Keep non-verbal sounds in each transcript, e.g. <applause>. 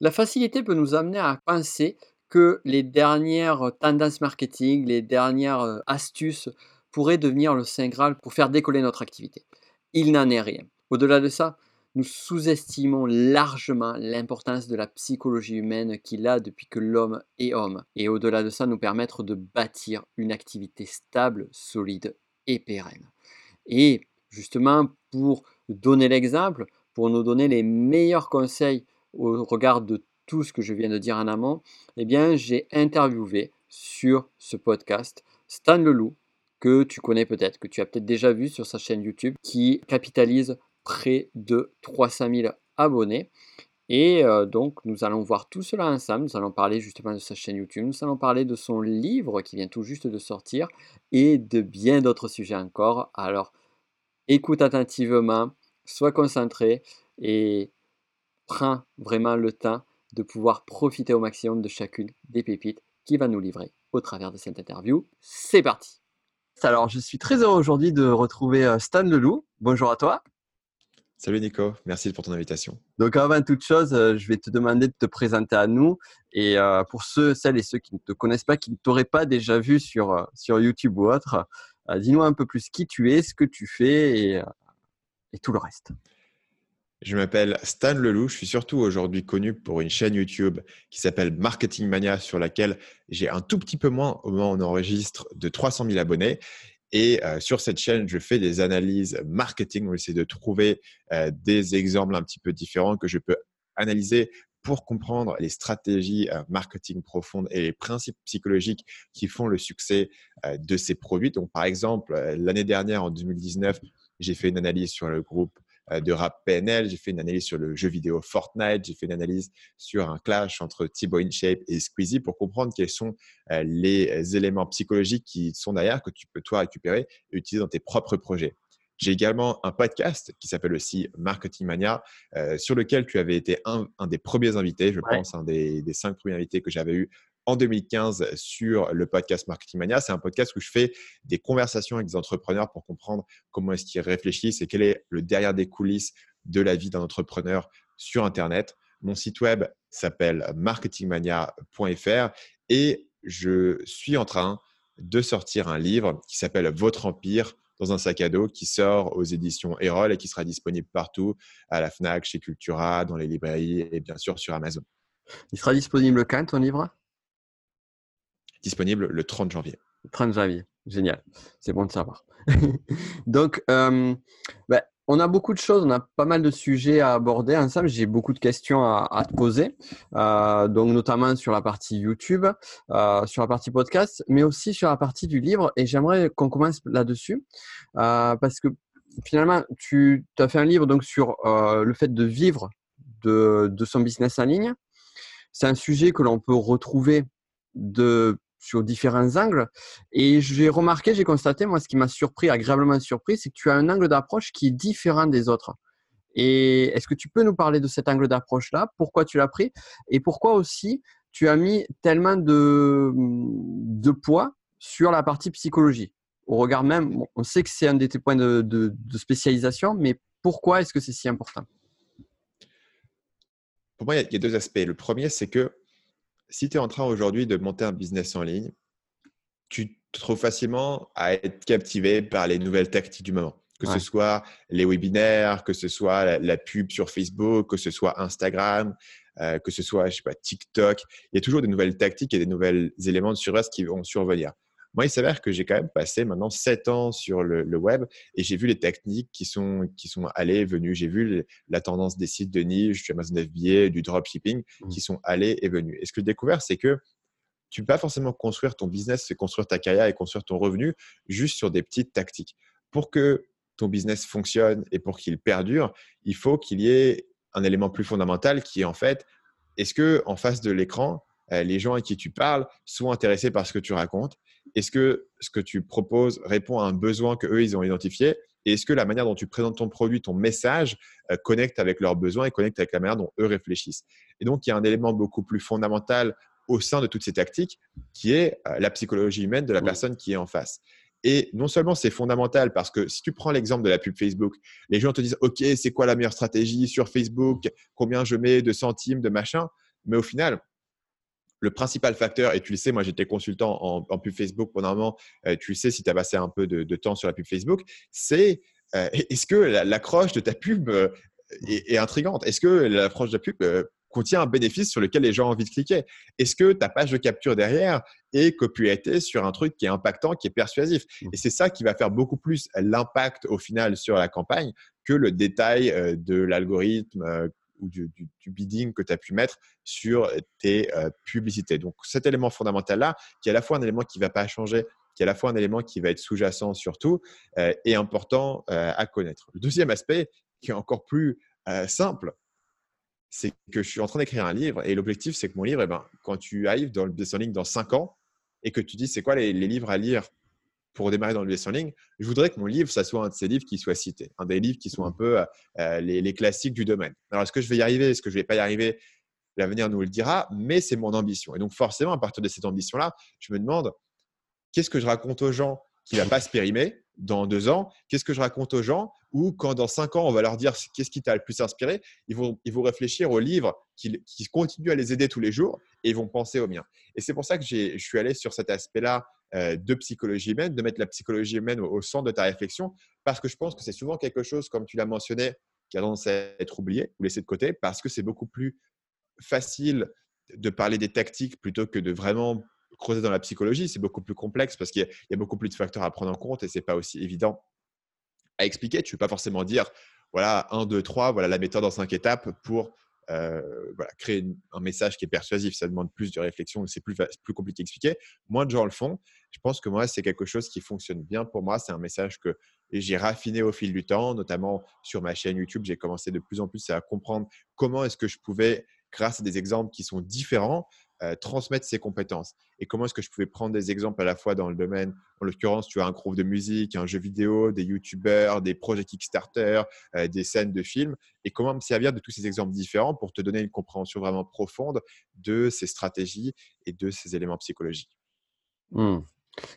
La facilité peut nous amener à penser que les dernières tendances marketing, les dernières euh, astuces pourraient devenir le Saint Graal pour faire décoller notre activité. Il n'en est rien. Au-delà de ça, nous sous-estimons largement l'importance de la psychologie humaine qu'il a depuis que l'homme est homme. Et au-delà de ça, nous permettre de bâtir une activité stable, solide et pérenne. Et justement, pour donner l'exemple, pour nous donner les meilleurs conseils au regard de tout ce que je viens de dire en amont, eh bien, j'ai interviewé sur ce podcast Stan Leloup, que tu connais peut-être, que tu as peut-être déjà vu sur sa chaîne YouTube, qui capitalise près de 300 000 abonnés. Et euh, donc, nous allons voir tout cela ensemble. Nous allons parler justement de sa chaîne YouTube. Nous allons parler de son livre qui vient tout juste de sortir et de bien d'autres sujets encore. Alors, écoute attentivement, sois concentré et prends vraiment le temps de pouvoir profiter au maximum de chacune des pépites qui va nous livrer au travers de cette interview. C'est parti Alors, je suis très heureux aujourd'hui de retrouver euh, Stan Leloup. Bonjour à toi. Salut Nico, merci pour ton invitation. Donc avant toute chose, euh, je vais te demander de te présenter à nous. Et euh, pour ceux, celles et ceux qui ne te connaissent pas, qui ne t'auraient pas déjà vu sur, sur YouTube ou autre, dis-nous un peu plus qui tu es, ce que tu fais et, et tout le reste. Je m'appelle Stan Leloup. Je suis surtout aujourd'hui connu pour une chaîne YouTube qui s'appelle Marketing Mania, sur laquelle j'ai un tout petit peu moins, au moment où on enregistre, de 300 000 abonnés. Et euh, sur cette chaîne, je fais des analyses marketing. On essaie de trouver euh, des exemples un petit peu différents que je peux analyser pour comprendre les stratégies euh, marketing profondes et les principes psychologiques qui font le succès de ces produits. Donc, par exemple, l'année dernière, en 2019, j'ai fait une analyse sur le groupe de rap PNL, j'ai fait une analyse sur le jeu vidéo Fortnite, j'ai fait une analyse sur un clash entre Thibaut InShape et Squeezie pour comprendre quels sont euh, les éléments psychologiques qui sont derrière, que tu peux toi récupérer et utiliser dans tes propres projets. J'ai également un podcast qui s'appelle aussi Marketing Mania, euh, sur lequel tu avais été un, des premiers invités, je pense, un des, des, cinq premiers invités que j'avais eu en 2015 sur le podcast Marketing Mania. C'est un podcast où je fais des conversations avec des entrepreneurs pour comprendre comment est-ce qu'ils réfléchissent et quel est le derrière des coulisses de la vie d'un entrepreneur sur Internet. Mon site web s'appelle marketingmania.fr et je suis en train de sortir un livre qui s'appelle Votre Empire dans un sac à dos qui sort aux éditions Erol et qui sera disponible partout à la FNAC, chez Cultura, dans les librairies et bien sûr sur Amazon. Il sera disponible quand ton livre? Disponible le 30 janvier. 30 janvier, génial. C'est bon de savoir. <laughs> Donc, euh, ben, on a beaucoup de choses, on a pas mal de sujets à aborder ensemble. J'ai beaucoup de questions à, te poser, euh, donc notamment sur la partie YouTube, euh, sur la partie podcast, mais aussi sur la partie du livre. Et j'aimerais qu'on commence là-dessus parce que finalement, tu as fait un livre donc sur le fait de vivre de, de son business en ligne. C'est un sujet que l'on peut retrouver de sur différents angles. Et j'ai remarqué, j'ai constaté, moi, ce qui m'a surpris, agréablement surpris, c'est que tu as un angle d'approche qui est différent des autres. Et est-ce que tu peux nous parler de cet angle d'approche-là? Pourquoi tu l'as pris? Et pourquoi aussi tu as mis tellement de, de poids sur la partie psychologie? Au regard même, on sait que c'est un de tes points de, de, de spécialisation, mais pourquoi est-ce que c'est si important? Pour moi, il y a deux aspects. Le premier, c'est que si tu es en train aujourd'hui de monter un business en ligne, tu te trouves facilement à être captivé par les nouvelles tactiques du moment. Que ce soit les webinaires, que ce soit la, pub sur Facebook, que ce soit Instagram, euh, que ce soit je sais pas, TikTok. Il y a toujours des nouvelles tactiques et des nouveaux éléments de surreste qui vont survenir. Moi, il s'avère que j'ai quand même passé maintenant 7 ans sur le, web et j'ai vu les techniques qui sont, qui sont allées et venues. J'ai vu la tendance des sites de niche, du Amazon FBA, du dropshipping mmh. qui sont allées et venues. Et ce que j'ai découvert, c'est que tu ne peux pas forcément construire ton business, c'est construire ta carrière et construire ton revenu juste sur des petites tactiques. Pour que ton business fonctionne et pour qu'il perdure, il faut qu'il y ait un élément plus fondamental qui est en fait, est-ce que en face de l'écran, euh, les gens à qui tu parles sont intéressés par ce que tu racontes est-ce que ce que tu proposes répond à un besoin qu'eux, ils ont identifié? Et est-ce que la manière dont tu présentes ton produit, ton message, euh, connecte avec leurs besoins et connecte avec la manière dont eux réfléchissent? Et donc, il y a un élément beaucoup plus fondamental au sein de toutes ces tactiques qui est euh, la psychologie humaine de la personne qui est en face. Et non seulement c'est fondamental parce que si tu prends l'exemple de la pub Facebook, les gens te disent OK, c'est quoi la meilleure stratégie sur Facebook? Combien je mets de centimes, de machin? Mais au final, le principal facteur, et tu le sais, moi j'étais consultant en, pub Facebook pendant un moment, euh, tu le sais si tu as passé un peu de, temps sur la pub Facebook, c'est euh, est-ce que l'accroche de ta pub euh, est, intrigante? Est-ce que l'approche de la pub contient un bénéfice sur lequel les gens ont envie de cliquer? Est-ce que ta page de capture derrière est copyrightée sur un truc qui est impactant, qui est persuasif? Mmh. Et c'est ça qui va faire beaucoup plus l'impact au final sur la campagne que le détail de l'algorithme ou du, bidding que tu as pu mettre sur tes publicités. Donc cet élément fondamental-là, qui est à la fois un élément qui ne va pas changer, qui est à la fois un élément qui va être sous-jacent surtout, est important à connaître. Le deuxième aspect, qui est encore plus simple, c'est que je suis en train d'écrire un livre et l'objectif, c'est que mon livre, eh ben, quand tu arrives dans le business en ligne dans 5 ans et que tu dis c'est quoi les, livres à lire pour démarrer dans le business en ligne, je voudrais que mon livre, ça soit un de ces livres qui soit cité, un des livres qui sont un peu euh, les, classiques du domaine. Alors, est-ce que je vais y arriver Est-ce que je ne vais pas y arriver L'avenir nous le dira, mais c'est mon ambition. Et donc, forcément, à partir de cette ambition-là, je me demande qu'est-ce que je raconte aux gens qui ne va pas se périmer dans deux ans? Qu'est-ce que je raconte aux gens Ou quand dans cinq ans, on va leur dire qu'est-ce qui t'a le plus inspiré ils vont, ils vont réfléchir aux livres qui, qui continuent à les aider tous les jours et ils vont penser au mien. Et c'est pour ça que je suis allé sur cet aspect-là euh, de psychologie humaine, de mettre la psychologie humaine au, centre de ta réflexion, parce que je pense que c'est souvent quelque chose, comme tu l'as mentionné, qui a tendance à être oublié ou laissé de côté, parce que c'est beaucoup plus facile de parler des tactiques plutôt que de vraiment creuser dans la psychologie, c'est beaucoup plus complexe parce qu'il y, a beaucoup plus de facteurs à prendre en compte et c'est pas aussi évident à expliquer. Tu ne peux pas forcément dire, voilà, 1, 2, 3, voilà la méthode en cinq étapes pour euh, voilà, créer un message qui est persuasif. Ça demande plus de réflexion, c'est plus, plus compliqué à expliquer. Moins de gens le font. Je pense que moi, c'est quelque chose qui fonctionne bien pour moi. C'est un message que j'ai raffiné au fil du temps, notamment sur ma chaîne YouTube. J'ai commencé de plus en plus à comprendre comment est-ce que je pouvais grâce à des exemples qui sont différents, euh, transmettre ses compétences. Et comment est-ce que je pouvais prendre des exemples à la fois dans le domaine, en l'occurrence, tu as un groupe de musique, un jeu vidéo, des youtubeurs, des projets Kickstarter, euh, des scènes de films, et comment me servir de tous ces exemples différents pour te donner une compréhension vraiment profonde de ces stratégies et de ces éléments psychologiques. Mmh.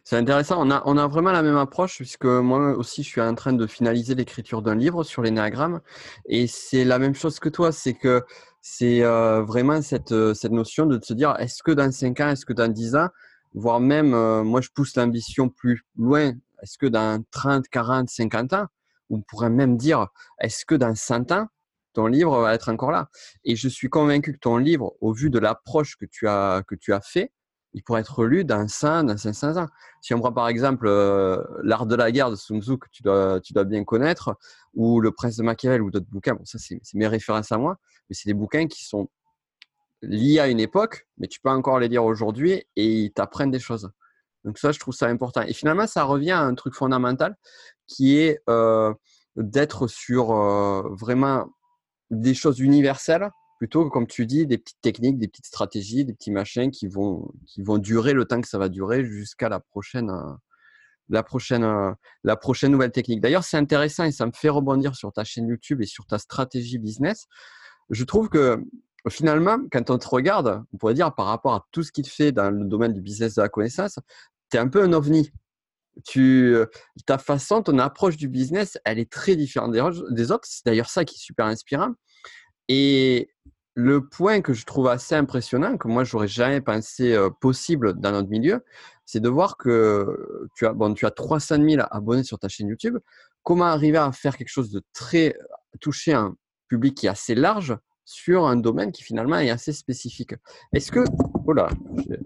C'est intéressant. On a, on a vraiment la même approche puisque moi aussi, je suis en train de finaliser l'écriture d'un livre sur l'énéagramme. Et c'est la même chose que toi. C'est que c'est euh, vraiment cette, euh, cette notion de se dire est-ce que dans 5 ans, est-ce que dans 10 ans, voire même, euh, moi, je pousse l'ambition plus loin. Est-ce que dans 30, 40, 50 ans, on pourrait même dire est-ce que dans 100 ans, ton livre va être encore là? Et je suis convaincu que ton livre, au vu de l'approche que tu as, que tu as fait, il pourrait être lu dans 100, dans 500 ans. Si on prend par exemple euh, L'art de la guerre de Sun Tzu, que tu dois, tu dois bien connaître, ou Le prince de Machiavel, ou d'autres bouquins, bon, ça c'est mes références à moi, mais c'est des bouquins qui sont liés à une époque, mais tu peux encore les lire aujourd'hui et ils t'apprennent des choses. Donc ça, je trouve ça important. Et finalement, ça revient à un truc fondamental qui est euh, d'être sur euh, vraiment des choses universelles plutôt, comme tu dis, des petites techniques, des petites stratégies, des petits machins qui vont, qui vont durer le temps que ça va durer jusqu'à la prochaine, euh, la, prochaine, euh, la prochaine nouvelle technique. D'ailleurs, c'est intéressant et ça me fait rebondir sur ta chaîne YouTube et sur ta stratégie business. Je trouve que finalement, quand on te regarde, on pourrait dire par rapport à tout ce qui te fait dans le domaine du business de la connaissance, tu es un peu un ovni. Tu, ta façon, ton approche du business, elle est très différente des autres. C'est d'ailleurs ça qui est super inspirant. Et le point que je trouve assez impressionnant, que moi j'aurais jamais pensé possible dans notre milieu, c'est de voir que tu as, bon, tu as 300 000 abonnés sur ta chaîne YouTube. Comment arriver à faire quelque chose de très toucher un public qui est assez large sur un domaine qui finalement est assez spécifique? Est-ce que, oh là, j'ai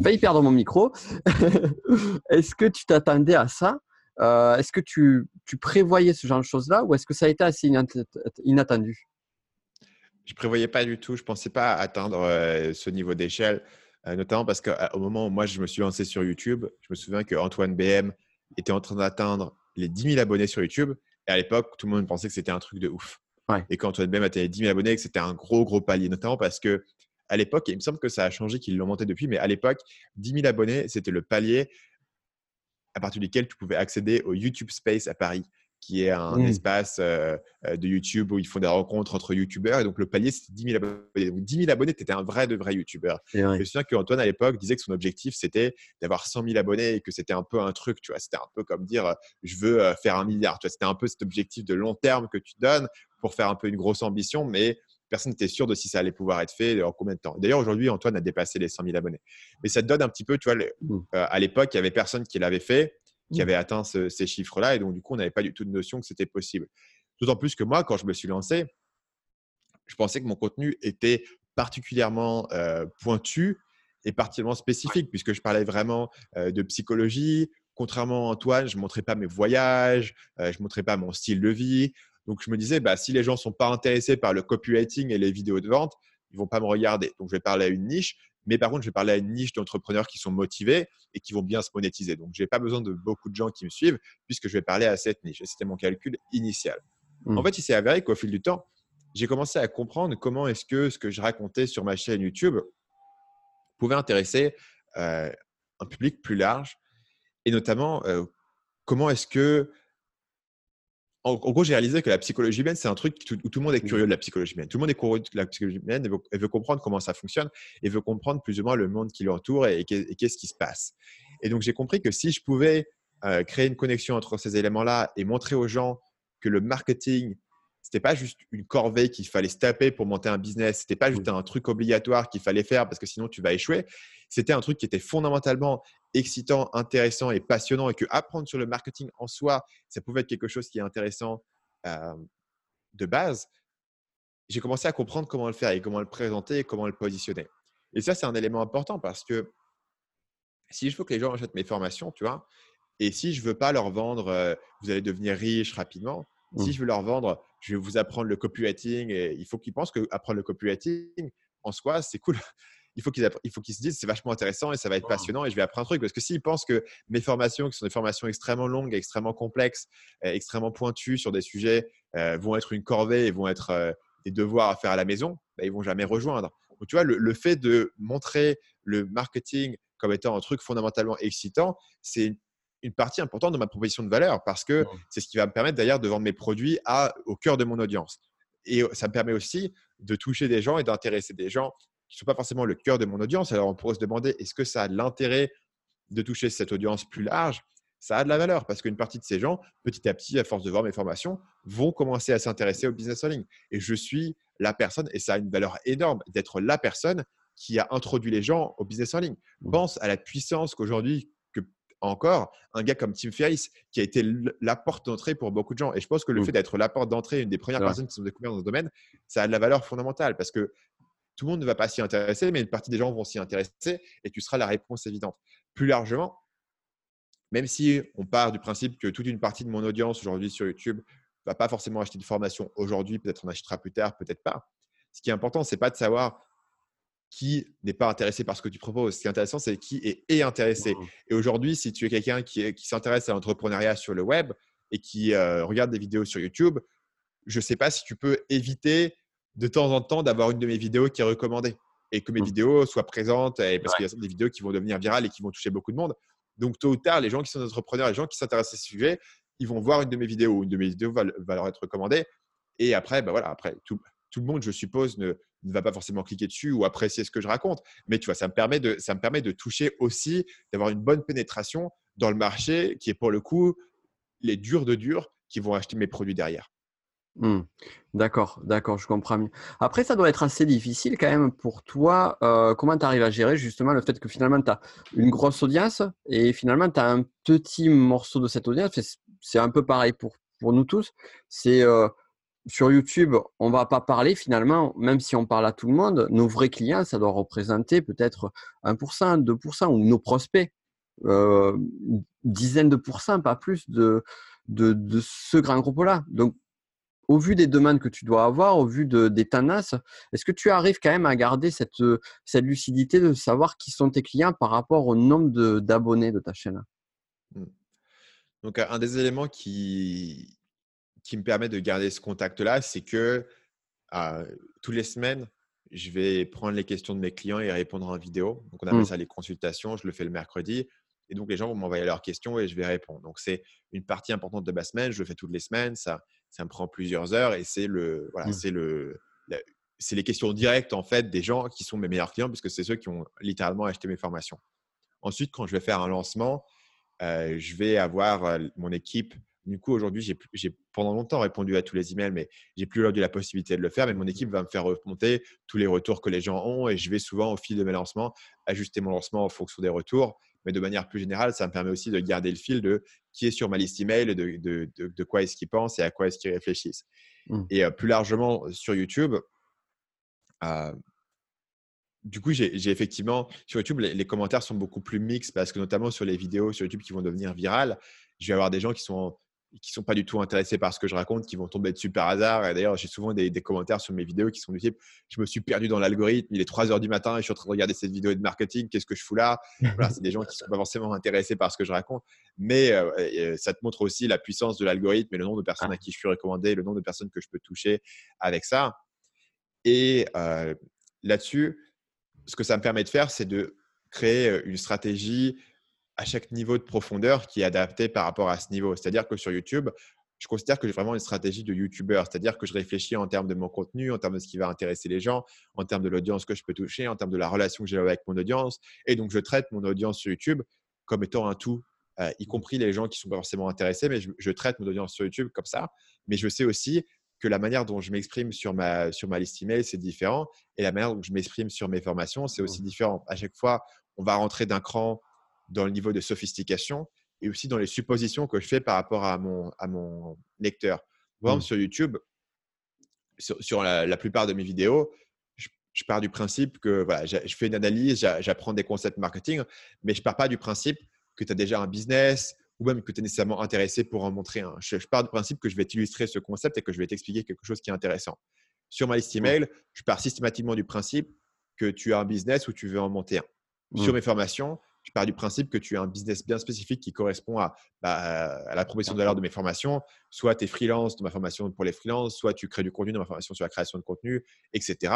failli perdre mon micro. <laughs> est-ce que tu t'attendais à ça? Est-ce que tu, tu, prévoyais ce genre de choses-là ou est-ce que ça a été assez inattendu? Je prévoyais pas du tout, je pensais pas atteindre euh, ce niveau d'échelle, euh, notamment parce qu'au moment où moi je me suis lancé sur YouTube, je me souviens que Antoine BM était en train d'atteindre les 10 000 abonnés sur YouTube. Et à l'époque, tout le monde pensait que c'était un truc de ouf. Et quand Antoine BM atteint 10 000 abonnés, que c'était un gros, gros palier, notamment parce que à l'époque, il me semble que ça a changé, qu'ils l'ont monté depuis, mais à l'époque, 10 000 abonnés, c'était le palier à partir duquel tu pouvais accéder au YouTube Space à Paris qui est un mmh. espace euh, de YouTube où ils font des rencontres entre YouTubeurs. Et donc, le palier, c'était 10 000 abonnés. Donc, 10 000 abonnés, tu étais un vrai de vrai YouTubeur. Je me souviens qu'Antoine, à l'époque, disait que son objectif, c'était d'avoir 100 000 abonnés et que c'était un peu un truc, tu vois. C'était un peu comme dire, je veux faire un milliard. Tu vois, c'était un peu cet objectif de long terme que tu donnes pour faire un peu une grosse ambition, mais personne n'était sûr de si ça allait pouvoir être fait en combien de temps. D'ailleurs, aujourd'hui, Antoine a dépassé les 100 000 abonnés. Mais ça te donne un petit peu, tu vois, mmh. euh, à l'époque, il y avait personne qui l'avait fait, qui mmh. avait atteint ces chiffres-là. Et donc, du coup, on n'avait pas du tout de notion que c'était possible. D'autant plus que moi, quand je me suis lancé, je pensais que mon contenu était particulièrement euh, pointu et particulièrement spécifique, puisque je parlais vraiment euh, de psychologie. Contrairement à Antoine, je ne montrais pas mes voyages, je ne montrais pas mon style de vie. Donc, je me disais, bah, si les gens ne sont pas intéressés par le copywriting et les vidéos de vente, ils ne vont pas me regarder. Donc, je vais parler à une niche. Mais par contre, je vais parler à une niche d'entrepreneurs qui sont motivés et qui vont bien se monétiser. Donc, je n'ai pas besoin de beaucoup de gens qui me suivent puisque je vais parler à cette niche. Et c'était mon calcul initial. En mmh. fait, il s'est avéré qu'au fil du temps, j'ai commencé à comprendre comment est-ce que ce que je racontais sur ma chaîne YouTube pouvait intéresser euh, un public plus large et notamment euh, comment est-ce que en, gros, j'ai réalisé que la psychologie humaine, c'est un truc où tout le monde est curieux de la psychologie humaine. Tout le monde est curieux de la psychologie humaine et veut, comprendre comment ça fonctionne et veut comprendre plus ou moins le monde qui l'entoure et, qu'est-ce qui se passe. Et donc, j'ai compris que si je pouvais euh, créer une connexion entre ces éléments-là et montrer aux gens que le marketing, c'était pas juste une corvée qu'il fallait se taper pour monter un business. C'était pas juste un truc obligatoire qu'il fallait faire parce que sinon tu vas échouer. C'était un truc qui était fondamentalement excitant, intéressant et passionnant et que apprendre sur le marketing en soi, ça pouvait être quelque chose qui est intéressant euh, de base. J'ai commencé à comprendre comment le faire et comment le présenter et comment le positionner. Et ça, c'est un élément important parce que si je veux que les gens achètent mes formations, tu vois, et si je veux pas leur vendre, euh, vous allez devenir riche rapidement, si mmh. je veux leur vendre, je vais vous apprendre le copywriting et il faut qu'ils pensent qu'apprendre le copywriting, en soi, c'est cool. <laughs> Il faut qu'ils se disent c'est vachement intéressant et ça va être passionnant et je vais apprendre un truc. Parce que s'ils pensent que mes formations, qui sont des formations extrêmement longues, extrêmement complexes, euh, extrêmement pointues sur des sujets, euh, vont être une corvée et vont être euh, des devoirs à faire à la maison, bah, ils vont jamais rejoindre. Donc, tu vois, le, fait de montrer le marketing comme étant un truc fondamentalement excitant, c'est une partie importante de ma proposition de valeur parce que c'est ce qui va me permettre d'ailleurs de vendre mes produits à, au cœur de mon audience. Et ça me permet aussi de toucher des gens et d'intéresser des gens qui ne sont pas forcément le cœur de mon audience. Alors on pourrait se demander, est-ce que ça a l'intérêt de toucher cette audience plus large? Ça a de la valeur parce qu'une partie de ces gens, petit à petit, à force de voir mes formations, vont commencer à s'intéresser au business en ligne. Et je suis la personne, et ça a une valeur énorme d'être la personne qui a introduit les gens au business en ligne. Mmh. Pense à la puissance qu'aujourd'hui encore un gars comme Tim Ferriss qui a été la porte d'entrée pour beaucoup de gens. Et je pense que le mmh. fait d'être la porte d'entrée, une des premières personnes qui sont découvertes dans ce domaine, ça a de la valeur fondamentale parce que tout le monde ne va pas s'y intéresser, mais une partie des gens vont s'y intéresser et tu seras la réponse évidente. Plus largement, même si on part du principe que toute une partie de mon audience aujourd'hui sur YouTube va pas forcément acheter de formation aujourd'hui, peut-être on achètera plus tard, peut-être pas. Ce qui est important, c'est pas de savoir qui n'est pas intéressé par ce que tu proposes. Ce qui est intéressant, c'est qui est, intéressé. Mmh. Et aujourd'hui, si tu es quelqu'un qui, qui s'intéresse à l'entrepreneuriat sur le web et qui euh, regarde des vidéos sur YouTube, je ne sais pas si tu peux éviter de temps en temps d'avoir une de mes vidéos qui est recommandée et que mes mmh. vidéos soient présentes parce qu'il y a des vidéos qui vont devenir virales et qui vont toucher beaucoup de monde. Donc, tôt ou tard, les gens qui sont entrepreneurs, les gens qui s'intéressent à ce sujet, ils vont voir une de mes vidéos. Une de mes vidéos va, leur être recommandée. Et après, ben voilà, après tout, tout le monde, je suppose, ne, ne va pas forcément cliquer dessus ou apprécier ce que je raconte. Mais tu vois, ça me permet de, ça me permet de toucher aussi, d'avoir une bonne pénétration dans le marché qui est pour le coup les durs de durs qui vont acheter mes produits derrière. Mmh. D'accord, d'accord, je comprends mieux. Après, ça doit être assez difficile quand même pour toi. Euh, comment tu arrives à gérer justement le fait que finalement tu as une grosse audience et finalement tu as un petit morceau de cette audience. C'est un peu pareil pour, pour nous tous. C'est euh, sur YouTube, on ne va pas parler finalement, même si on parle à tout le monde, nos vrais clients, ça doit représenter peut-être 1%, 2%, ou nos prospects, euh, dizaines de pourcents, pas plus de, de, ce grand groupe-là. Donc, au vu des demandes que tu dois avoir, au vu de, des tendances, est-ce que tu arrives quand même à garder cette, cette lucidité de savoir qui sont tes clients par rapport au nombre d'abonnés de, ta chaîne? Mmh. Donc, un des éléments qui, qui me permet de garder ce contact-là, c'est que euh, toutes les semaines, je vais prendre les questions de mes clients et répondre en vidéo. Donc, on appelle mmh. ça les consultations. Je le fais le mercredi. Et donc, les gens vont m'envoyer leurs questions et je vais répondre. Donc, c'est une partie importante de ma semaine. Je le fais toutes les semaines. Ça, ça me prend plusieurs heures et c'est le, voilà, mmh. c'est le, c'est les questions directes en fait des gens qui sont mes meilleurs clients puisque c'est ceux qui ont littéralement acheté mes formations. Ensuite, quand je vais faire un lancement, euh, je vais avoir euh, mon équipe Du coup, aujourd'hui, j'ai pendant longtemps répondu à tous les emails, mais j'ai plus aujourd'hui la possibilité de le faire. Mais mon équipe va me faire remonter tous les retours que les gens ont et je vais souvent, au fil de mes lancements, ajuster mon lancement en fonction des retours. Mais de manière plus générale, ça me permet aussi de garder le fil de qui est sur ma liste email, de, de, de, quoi est-ce qu'ils pensent et à quoi est-ce qu'ils réfléchissent. Mmh. Et euh, plus largement sur YouTube, euh, du coup, j'ai effectivement sur YouTube, les, commentaires sont beaucoup plus mixtes parce que notamment sur les vidéos sur YouTube qui vont devenir virales, je vais avoir des gens qui sont qui sont pas du tout intéressés par ce que je raconte, qui vont tomber dessus par hasard. Et d'ailleurs, j'ai souvent des, commentaires sur mes vidéos qui sont du type Je me suis perdu dans l'algorithme, il est 3 heures du matin et je suis en train de regarder cette vidéo de marketing, qu'est-ce que je fous là? <laughs> Voilà, C'est des gens qui ne sont pas forcément intéressés par ce que je raconte. Mais euh, euh, ça te montre aussi la puissance de l'algorithme et le nombre de personnes à qui je suis recommandé, le nombre de personnes que je peux toucher avec ça. Et euh, là-dessus, ce que ça me permet de faire, c'est de créer une stratégie à chaque niveau de profondeur qui est adapté par rapport à ce niveau. C'est-à-dire que sur YouTube, je considère que j'ai vraiment une stratégie de YouTuber, c'est-à-dire que je réfléchis en termes de mon contenu, en termes de ce qui va intéresser les gens, en termes de l'audience que je peux toucher, en termes de la relation que j'ai avec mon audience. Et donc, je traite mon audience sur YouTube comme étant un tout, euh, y compris les gens qui sont pas forcément intéressés, mais je, traite mon audience sur YouTube comme ça. Mais je sais aussi que la manière dont je m'exprime sur ma, sur ma liste email, c'est différent. Et la manière dont je m'exprime sur mes formations, c'est aussi différent. À chaque fois, on va rentrer d'un cran dans le niveau de sophistication et aussi dans les suppositions que je fais par rapport à mon, à mon lecteur. Par exemple, mmh. sur YouTube, sur, la, plupart de mes vidéos, je, pars du principe que voilà, je, fais une analyse, j'apprends des concepts marketing, mais je ne pars pas du principe que tu as déjà un business ou même que tu es nécessairement intéressé pour en montrer un. Je, pars du principe que je vais t'illustrer ce concept et que je vais t'expliquer quelque chose qui est intéressant. Sur ma liste mmh. email, je pars systématiquement du principe que tu as un business ou tu veux en monter un. Sur mmh. mes formations, je pars du principe que tu as un business bien spécifique qui correspond à, bah, à la proposition de valeur de mes formations. Soit tu es freelance dans ma formation pour les freelances, soit tu crées du contenu dans ma formation sur la création de contenu, etc.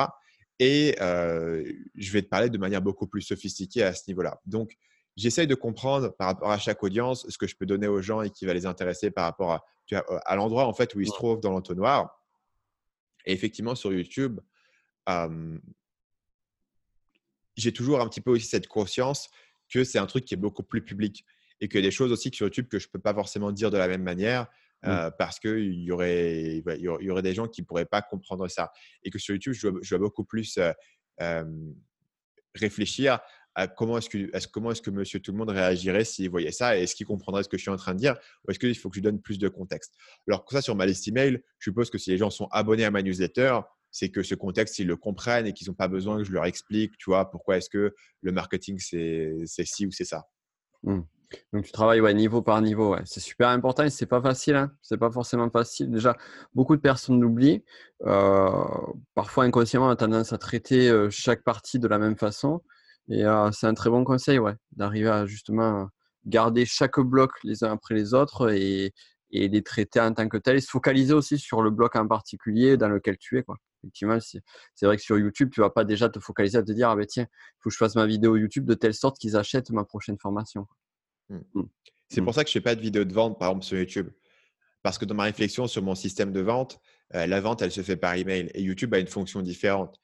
Et euh, je vais te parler de manière beaucoup plus sophistiquée à ce niveau-là. Donc, j'essaye de comprendre par rapport à chaque audience ce que je peux donner aux gens et qui va les intéresser par rapport à, à l'endroit en fait où ils se trouvent dans l'entonnoir. Et effectivement, sur YouTube, j'ai toujours un petit peu aussi cette conscience que c'est un truc qui est beaucoup plus public et qu'il y a des choses aussi sur YouTube que je ne peux pas forcément dire de la même manière euh, parce qu'il y aurait, il y aurait des gens qui ne pourraient pas comprendre ça. Et que sur YouTube, je dois, beaucoup plus euh, réfléchir à comment est-ce que, est comment est-ce que monsieur tout le monde réagirait s'il voyait ça et est-ce qu'il comprendrait ce que je suis en train de dire ou est-ce qu'il faut que je lui donne plus de contexte. Alors, que ça, sur ma liste email, je suppose que si les gens sont abonnés à ma newsletter, c'est que ce contexte, ils le comprennent et qu'ils n'ont pas besoin que je leur explique, tu vois, pourquoi est-ce que le marketing, c'est ci ou c'est ça. Mmh. Donc, tu travailles niveau par niveau. Ouais. C'est super important et c'est pas facile. Hein. C'est pas forcément facile. Déjà, beaucoup de personnes l'oublient. Euh, parfois, inconsciemment, on a tendance à traiter euh, chaque partie de la même façon. Et euh, c'est un très bon conseil, ouais, d'arriver à justement garder chaque bloc les uns après les autres et, et les traiter en tant que tel et se focaliser aussi sur le bloc en particulier dans lequel tu es. Quoi effectivement, c'est vrai que sur YouTube, tu vas pas déjà te focaliser à te dire, ah ben tiens, il faut que je fasse ma vidéo YouTube de telle sorte qu'ils achètent ma prochaine formation. Mmh. Mmh. C'est pour mmh. ça que je fais pas de vidéo de vente, par exemple, sur YouTube. Parce que dans ma réflexion sur mon système de vente, euh, la vente, elle se fait par email et YouTube a une fonction différente.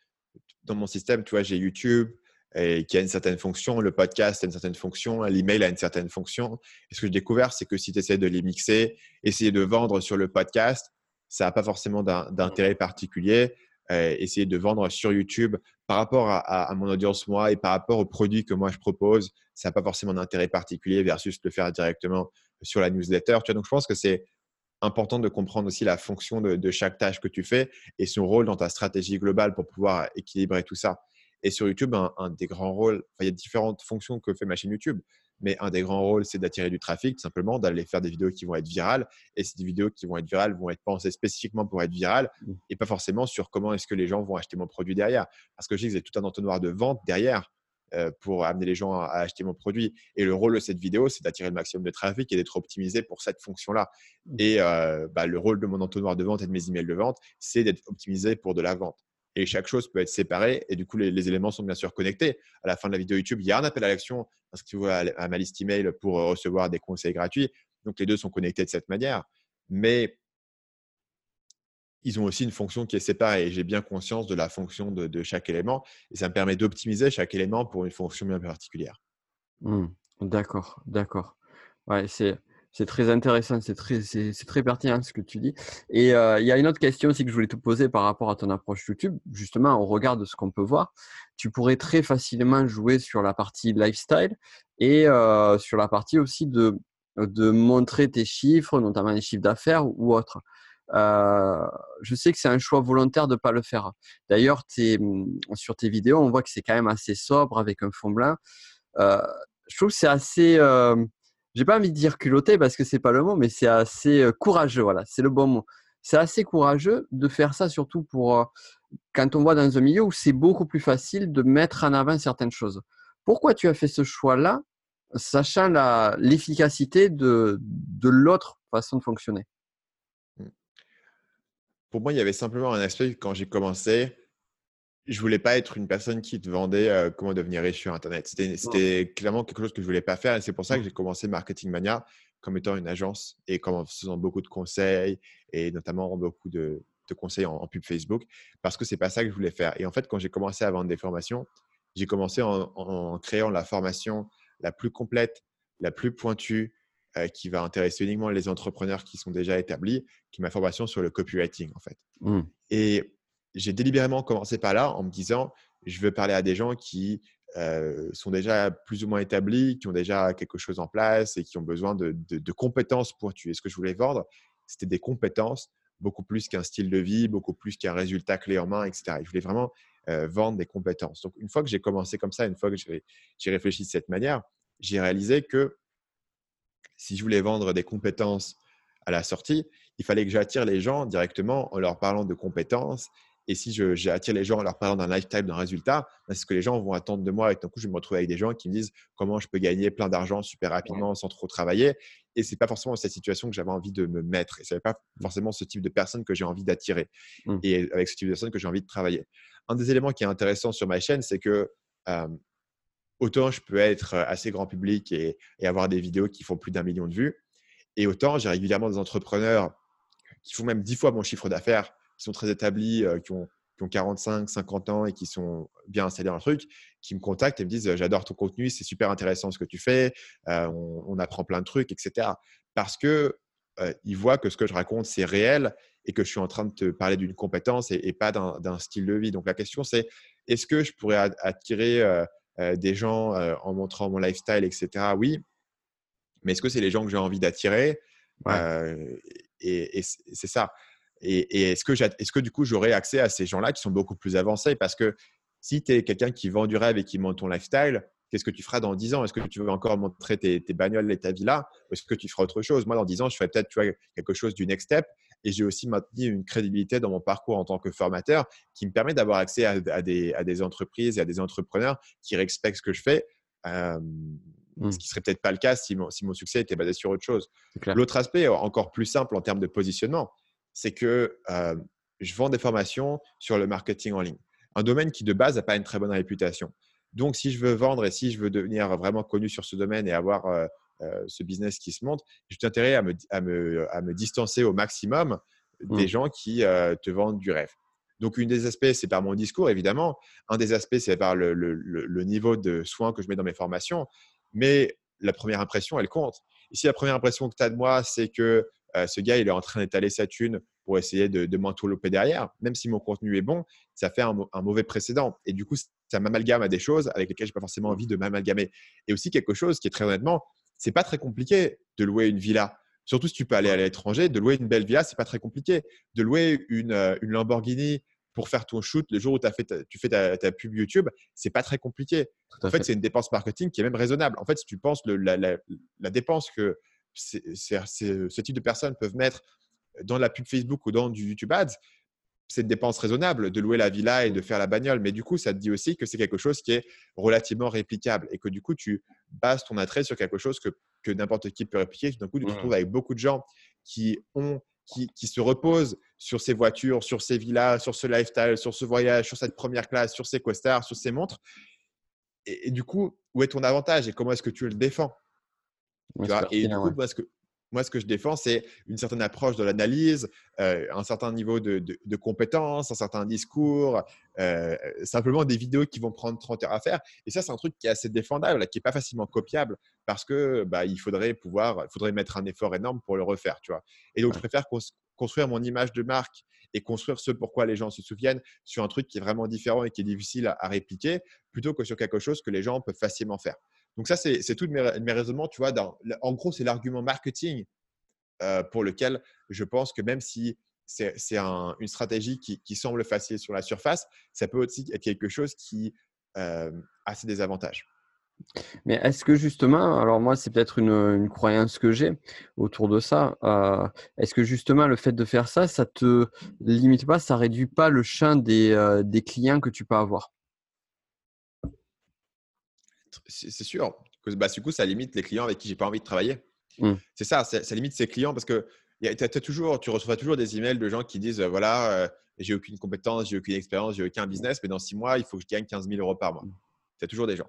Dans mon système, tu vois, j'ai YouTube et qui a une certaine fonction, le podcast a une certaine fonction, l'email a une certaine fonction. Et ce que j'ai découvert, c'est que si tu essaies de les mixer, essayer de vendre sur le podcast, ça n'a pas forcément d'intérêt particulier. Euh, essayer de vendre sur YouTube par rapport à, mon audience moi et par rapport aux produits que moi je propose, ça n'a pas forcément d'intérêt particulier versus le faire directement sur la newsletter. Tu vois, donc je pense que c'est important de comprendre aussi la fonction de, chaque tâche que tu fais et son rôle dans ta stratégie globale pour pouvoir équilibrer tout ça. Et sur YouTube, un, des grands rôles, il y a différentes fonctions que fait ma chaîne YouTube. Mais un des grands rôles, c'est d'attirer du trafic, tout simplement, d'aller faire des vidéos qui vont être virales. Et ces vidéos qui vont être virales vont être pensées spécifiquement pour être virales mmh. et pas forcément sur comment est-ce que les gens vont acheter mon produit derrière. Parce que je dis que tout un entonnoir de vente derrière euh, pour amener les gens à, acheter mon produit. Et le rôle de cette vidéo, c'est d'attirer le maximum de trafic et d'être optimisé pour cette fonction-là. Mmh. Et euh, bah, le rôle de mon entonnoir de vente et de mes emails de vente, c'est d'être optimisé pour de la vente et chaque chose peut être séparée et du coup les, éléments sont bien sûr connectés. À la fin de la vidéo YouTube, il y a un appel à l'action tu vois à ma liste email pour recevoir des conseils gratuits. Donc les deux sont connectés de cette manière, mais ils ont aussi une fonction qui est séparée j'ai bien conscience de la fonction de, chaque élément et ça me permet d'optimiser chaque élément pour une fonction bien particulière. Mmh. d'accord, d'accord. Ouais, c'est C'est très intéressant, c'est très, pertinent ce que tu dis. Et euh, il y a une autre question aussi que je voulais te poser par rapport à ton approche YouTube. Justement, au regard de ce qu'on peut voir, tu pourrais très facilement jouer sur la partie lifestyle et euh, sur la partie aussi de, de montrer tes chiffres, notamment les chiffres d'affaires ou autres. Euh, je sais que c'est un choix volontaire de ne pas le faire. D'ailleurs, sur tes vidéos, on voit que c'est quand même assez sobre avec un fond blanc. je trouve que c'est assez j'ai pas envie de dire culotté parce que c'est pas le mot, mais c'est assez courageux. Voilà, c'est le bon mot. C'est assez courageux de faire ça, surtout pour quand on voit dans un milieu où c'est beaucoup plus facile de mettre en avant certaines choses. Pourquoi tu as fait ce choix-là, sachant l'efficacité de, de l'autre façon de fonctionner? Mmh. Pour moi, il y avait simplement un aspect quand j'ai commencé, je voulais pas être une personne qui te vendait comment devenir riche sur Internet. C'était clairement quelque chose que je voulais pas faire. Et c'est pour ça que mmh. j'ai commencé Marketing Mania comme étant une agence et comme en faisant beaucoup de conseils et notamment beaucoup de, conseils en, pub Facebook parce que c'est pas ça que je voulais faire. Et en fait, quand j'ai commencé à vendre des formations, j'ai commencé en, créant la formation la plus complète, la plus pointue, qui va intéresser uniquement les entrepreneurs qui sont déjà établis, qui est ma formation sur le copywriting en fait. Mmh. Et j'ai délibérément commencé par là en me disant, je veux parler à des gens qui sont déjà plus ou moins établis, qui ont déjà quelque chose en place et qui ont besoin de, compétences pointues. Et ce que je voulais vendre, c'était des compétences, beaucoup plus qu'un style de vie, beaucoup plus qu'un résultat clé en main, etc. je voulais vraiment vendre des compétences. Donc, une fois que j'ai commencé comme ça, une fois que j'ai réfléchi de cette manière, j'ai réalisé que si je voulais vendre des compétences à la sortie, il fallait que j'attire les gens directement en leur parlant de compétences et si j'attire les gens en leur parlant d'un lifetime, d'un résultat, ben, c'est ce que les gens vont attendre de moi. Et d'un coup, je vais me retrouver avec des gens qui me disent comment je peux gagner plein d'argent super rapidement sans trop travailler. Et ce n'est pas forcément cette situation que j'avais envie de me mettre. Et ce n'est pas forcément ce type de personne que j'ai envie d'attirer. Mmh. Et avec ce type de personne que j'ai envie de travailler. Un des éléments qui est intéressant sur ma chaîne, c'est que autant je peux être assez grand public et, et avoir des vidéos qui font plus d'un million de vues. Et autant j'ai régulièrement des entrepreneurs qui font même dix fois mon chiffre d'affaires qui sont très établis, euh, qui ont, qui ont 45, 50 ans et qui sont bien installés dans le truc, qui me contactent et me disent J'adore ton contenu, c'est super intéressant ce que tu fais, euh, on, apprend plein de trucs, etc. Parce que euh, ils voient que ce que je raconte, c'est réel et que je suis en train de te parler d'une compétence et, pas d'un style de vie. Donc la question, c'est est-ce que je pourrais attirer des gens en montrant mon lifestyle, etc. Oui. Mais est-ce que c'est les gens que j'ai envie d'attirer? Et c'est ça. Et, est-ce que, est que, du coup, j'aurai accès à ces gens-là qui sont beaucoup plus avancés? Parce que si tu es quelqu'un qui vend du rêve et qui monte ton lifestyle, qu'est-ce que tu feras dans 10 ans? Est-ce que tu veux encore montrer tes, bagnoles et ta villa? Ou est-ce que tu feras autre chose? Moi, dans 10 ans, je ferai peut-être quelque chose du next step. Et j'ai aussi maintenu une crédibilité dans mon parcours en tant que formateur qui me permet d'avoir accès à, des, à, des, entreprises et à des entrepreneurs qui respectent ce que je fais. Euh, ce mmh. qui serait peut-être pas le cas si mon, si mon, succès était basé sur autre chose. L'autre aspect, encore plus simple en termes de positionnement, c'est que je vends des formations sur le marketing en ligne. Un domaine qui de base n'a pas une très bonne réputation. Donc, si je veux vendre et si je veux devenir vraiment connu sur ce domaine et avoir ce business qui se monte, j'ai intérêt à me, à, me, à me, distancer au maximum des mmh. gens qui te vendent du rêve. Donc, une des aspects, c'est par mon discours, évidemment. Un des aspects, c'est par le, le, le, niveau de soins que je mets dans mes formations. Mais la première impression, elle compte. Et si la première impression que tu as de moi, c'est que euh, ce gars, il est en train d'étaler sa thune pour essayer de, de m'entourlouper derrière. Même si mon contenu est bon, ça fait un, mauvais précédent. Et du coup, ça m'amalgame à des choses avec lesquelles je n'ai pas forcément envie de m'amalgamer. Et aussi quelque chose qui est très honnêtement, c'est pas très compliqué de louer une villa. Surtout si tu peux aller à l'étranger, de louer une belle villa, c'est pas très compliqué. De louer une, euh, une Lamborghini pour faire ton shoot le jour où as fait tu fais ta, pub YouTube, c'est pas très compliqué. En fait, c'est une dépense marketing qui est même raisonnable. En fait, si tu penses le, la, la, dépense que ce type de personnes peuvent mettre dans la pub Facebook ou dans du YouTube Ads, c'est une dépense raisonnable de louer la villa et de faire la bagnole. Mais du coup, ça te dit aussi que c'est quelque chose qui est relativement réplicable et que du coup, tu bases ton attrait sur quelque chose que, que n'importe qui peut répliquer. D'un coup, tu te mmh. retrouves avec beaucoup de gens qui ont qui, qui, se reposent sur ces voitures, sur ces villas, sur ce lifestyle, sur ce voyage, sur cette première classe, sur ces costards, sur ces montres. et, du coup, où est ton avantage et comment est-ce que tu le défends? Et du coup, que moi, ce que je défends, c'est une certaine approche de l'analyse, euh, un certain niveau de, de, compétences, un certain discours, euh, simplement des vidéos qui vont prendre 30 heures à faire. Et ça, c'est un truc qui est assez défendable, qui n'est pas facilement copiable parce que bah, il faudrait pouvoir, il faudrait mettre un effort énorme pour le refaire, tu vois? Et donc, je préfère construire mon image de marque et construire ce pourquoi les gens se souviennent sur un truc qui est vraiment différent et qui est difficile à, à répliquer, plutôt que sur quelque chose que les gens peuvent facilement faire. Donc ça, c'est tout mes, raisonnements, tu vois. En gros, c'est l'argument marketing euh, pour lequel je pense que même si c'est un, une stratégie qui, semble facile sur la surface, ça peut aussi être quelque chose qui euh, a ses désavantages. Mais est-ce que justement, alors moi c'est peut-être une, croyance que j'ai autour de ça, euh, est-ce que justement le fait de faire ça, ça te limite pas, ça réduit pas le champ des clients que tu peux avoir? C'est sûr. Bah, du coup, ça limite les clients avec qui j'ai pas envie de travailler. Mmh. C'est ça, ça limite ces clients parce que toujours, tu reçois toujours des emails de gens qui disent voilà, euh, j'ai aucune compétence, j'ai aucune expérience, j'ai aucun business, mais dans six mois, il faut que je gagne 15 000 euros par mois. Mmh. Tu as toujours des gens.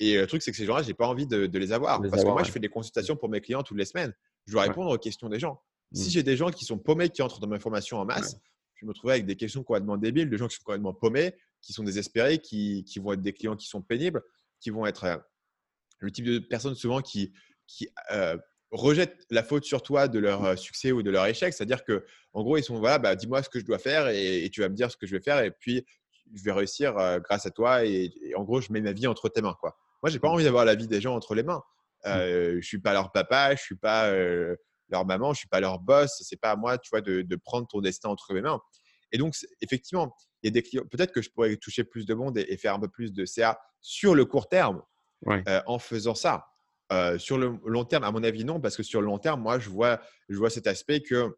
Et le truc, c'est que ces gens-là, j'ai pas envie de, les avoir. parce que moi, je fais des consultations pour mes clients toutes les semaines. Je dois répondre aux questions des gens. Si mmh. j'ai des gens qui sont paumés, qui entrent dans ma formation en masse, je me trouver avec des questions complètement débiles, de gens qui sont complètement paumés, qui sont désespérés, qui, qui vont être des clients qui sont pénibles qui vont être euh, le type de personnes souvent qui, qui euh, rejettent la faute sur toi de leur euh, succès ou de leur échec. C'est-à-dire que, en gros, ils sont voilà, bah, dis-moi ce que je dois faire et, tu vas me dire ce que je vais faire et puis je vais réussir grâce à toi et, en gros, je mets ma vie entre tes mains. Quoi. Moi, j'ai pas mmh. envie d'avoir la vie des gens entre les mains. Mmh. Euh, je suis pas leur papa, je suis pas leur maman, je suis pas leur boss. C'est pas à moi, tu vois, de, de, prendre ton destin entre mes mains. Et donc, effectivement, il y a des clients. Peut-être que je pourrais toucher plus de monde et, faire un peu plus de CA sur le court terme euh, en faisant ça. Euh, sur le long terme, à mon avis, non, parce que sur le long terme, moi, je vois, je vois cet aspect que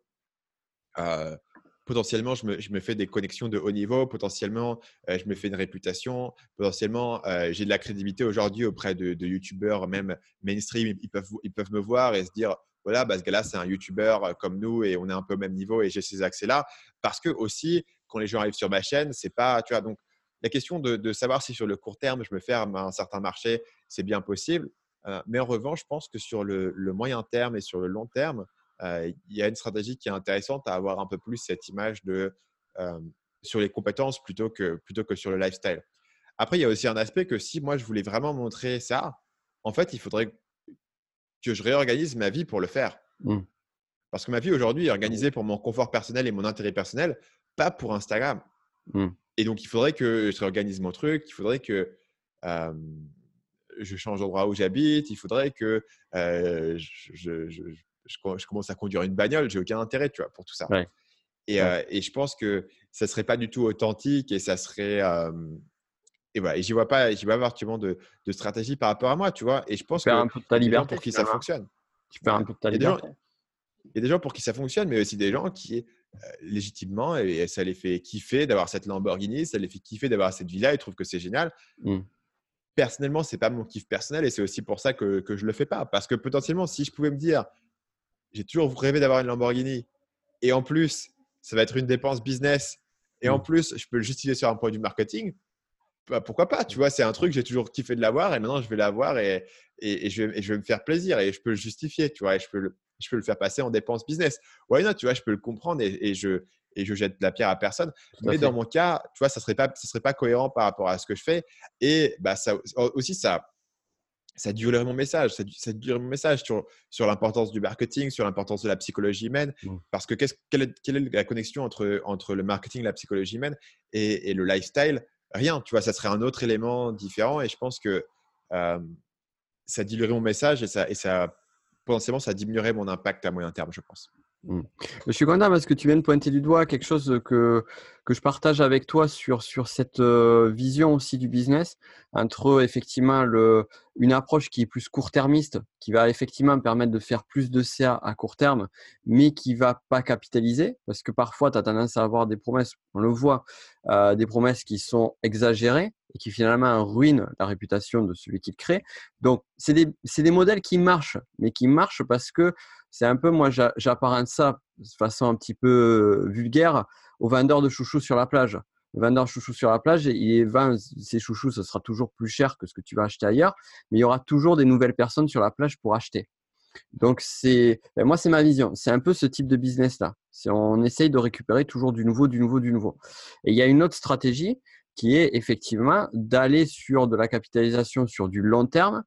euh, potentiellement, je me, je me, fais des connexions de haut niveau, potentiellement, je me fais une réputation, potentiellement, j'ai de la crédibilité aujourd'hui auprès de, de YouTubeurs, même mainstream, ils peuvent, ils peuvent me voir et se dire, voilà, bah, ce gars-là, c'est un YouTuber comme nous et on est un peu au même niveau et j'ai ces accès-là. Parce que aussi, quand les gens arrivent sur ma chaîne, c'est pas, tu vois, donc la question de, savoir si sur le court terme, je me ferme un certain marché, c'est bien possible. Euh, mais en revanche, je pense que sur le, moyen terme et sur le long terme, euh, il y a une stratégie qui est intéressante à avoir un peu plus cette image de euh, sur les compétences plutôt que, plutôt que sur le lifestyle. Après, il y a aussi un aspect que si moi je voulais vraiment montrer ça, en fait, il faudrait que je réorganise ma vie pour le faire. Mmh. Parce que ma vie aujourd'hui est organisée pour mon confort personnel et mon intérêt personnel, pas pour Instagram. Mmh. Et donc, il faudrait que je réorganise mon truc, il faudrait que je change d'endroit où j'habite, il faudrait que je, je, commence à conduire une bagnole. J'ai aucun intérêt, tu vois, pour tout ça. Et, et, je pense que ça serait pas du tout authentique et ça serait et voilà, et j'y vois pas, j'y vois pas de, de, stratégie par rapport à moi, tu vois. Et je pense que un peu de ta liberté pour qui ça fonctionne. Tu perds un peu de ta liberté. Il y a des gens pour qui ça fonctionne, mais aussi des gens qui euh, légitimement et ça les fait kiffer d'avoir cette Lamborghini, ça les fait kiffer d'avoir cette villa, ils trouvent que c'est génial. Mmh. Personnellement, c'est pas mon kiff personnel et c'est aussi pour ça que, que je le fais pas. Parce que potentiellement, si je pouvais me dire, j'ai toujours rêvé d'avoir une Lamborghini et en plus, ça va être une dépense business et en mmh. plus, je peux le justifier sur un point du marketing, bah, pourquoi pas Tu vois, c'est un truc, j'ai toujours kiffé de l'avoir et maintenant je vais l'avoir et, et, je vais, je vais me faire plaisir et je peux le justifier, tu vois, et je peux le, je peux le faire passer en dépense business. Ouais, non, tu vois, je peux le comprendre et, je, et je jette la pierre à personne. Mais dans mon cas, tu vois, ça ne serait, pas, ça serait pas cohérent par rapport à ce que je fais. Et bah, ça, aussi, ça, ça durerait mon message. Ça, mon message sur, sur l'importance du marketing, sur l'importance de la psychologie humaine. Mmh. Parce que quelle, est, quelle, est, la connexion entre, entre le marketing, la psychologie humaine et, et le lifestyle? Rien. Tu vois, ça serait un autre élément différent. Et je pense que ça diluerait mon message et ça, et ça potentiellement, ça diminuerait mon impact à moyen terme, je pense. Je suis content parce que tu viens de pointer du doigt quelque chose que, que je partage avec toi sur, sur cette vision aussi du business, entre effectivement le, une approche qui est plus court-termiste, qui va effectivement permettre de faire plus de CA à court terme, mais qui va pas capitaliser, parce que parfois tu as tendance à avoir des promesses, on le voit, des promesses qui sont exagérées et qui finalement ruinent la réputation de celui qui le crée. Donc, c'est des, des modèles qui marchent, mais qui marchent parce que c'est un peu, moi, j'apparente ça de façon un petit peu vulgaire au vendeur de chouchous sur la plage. Le vendeur de chouchous sur la plage, il vend ses chouchous, ce sera toujours plus cher que ce que tu vas acheter ailleurs, mais il y aura toujours des nouvelles personnes sur la plage pour acheter. Donc, ben, moi, c'est ma vision. C'est un peu ce type de business-là. On essaye de récupérer toujours du nouveau, du nouveau, du nouveau. Et il y a une autre stratégie qui est effectivement d'aller sur de la capitalisation sur du long terme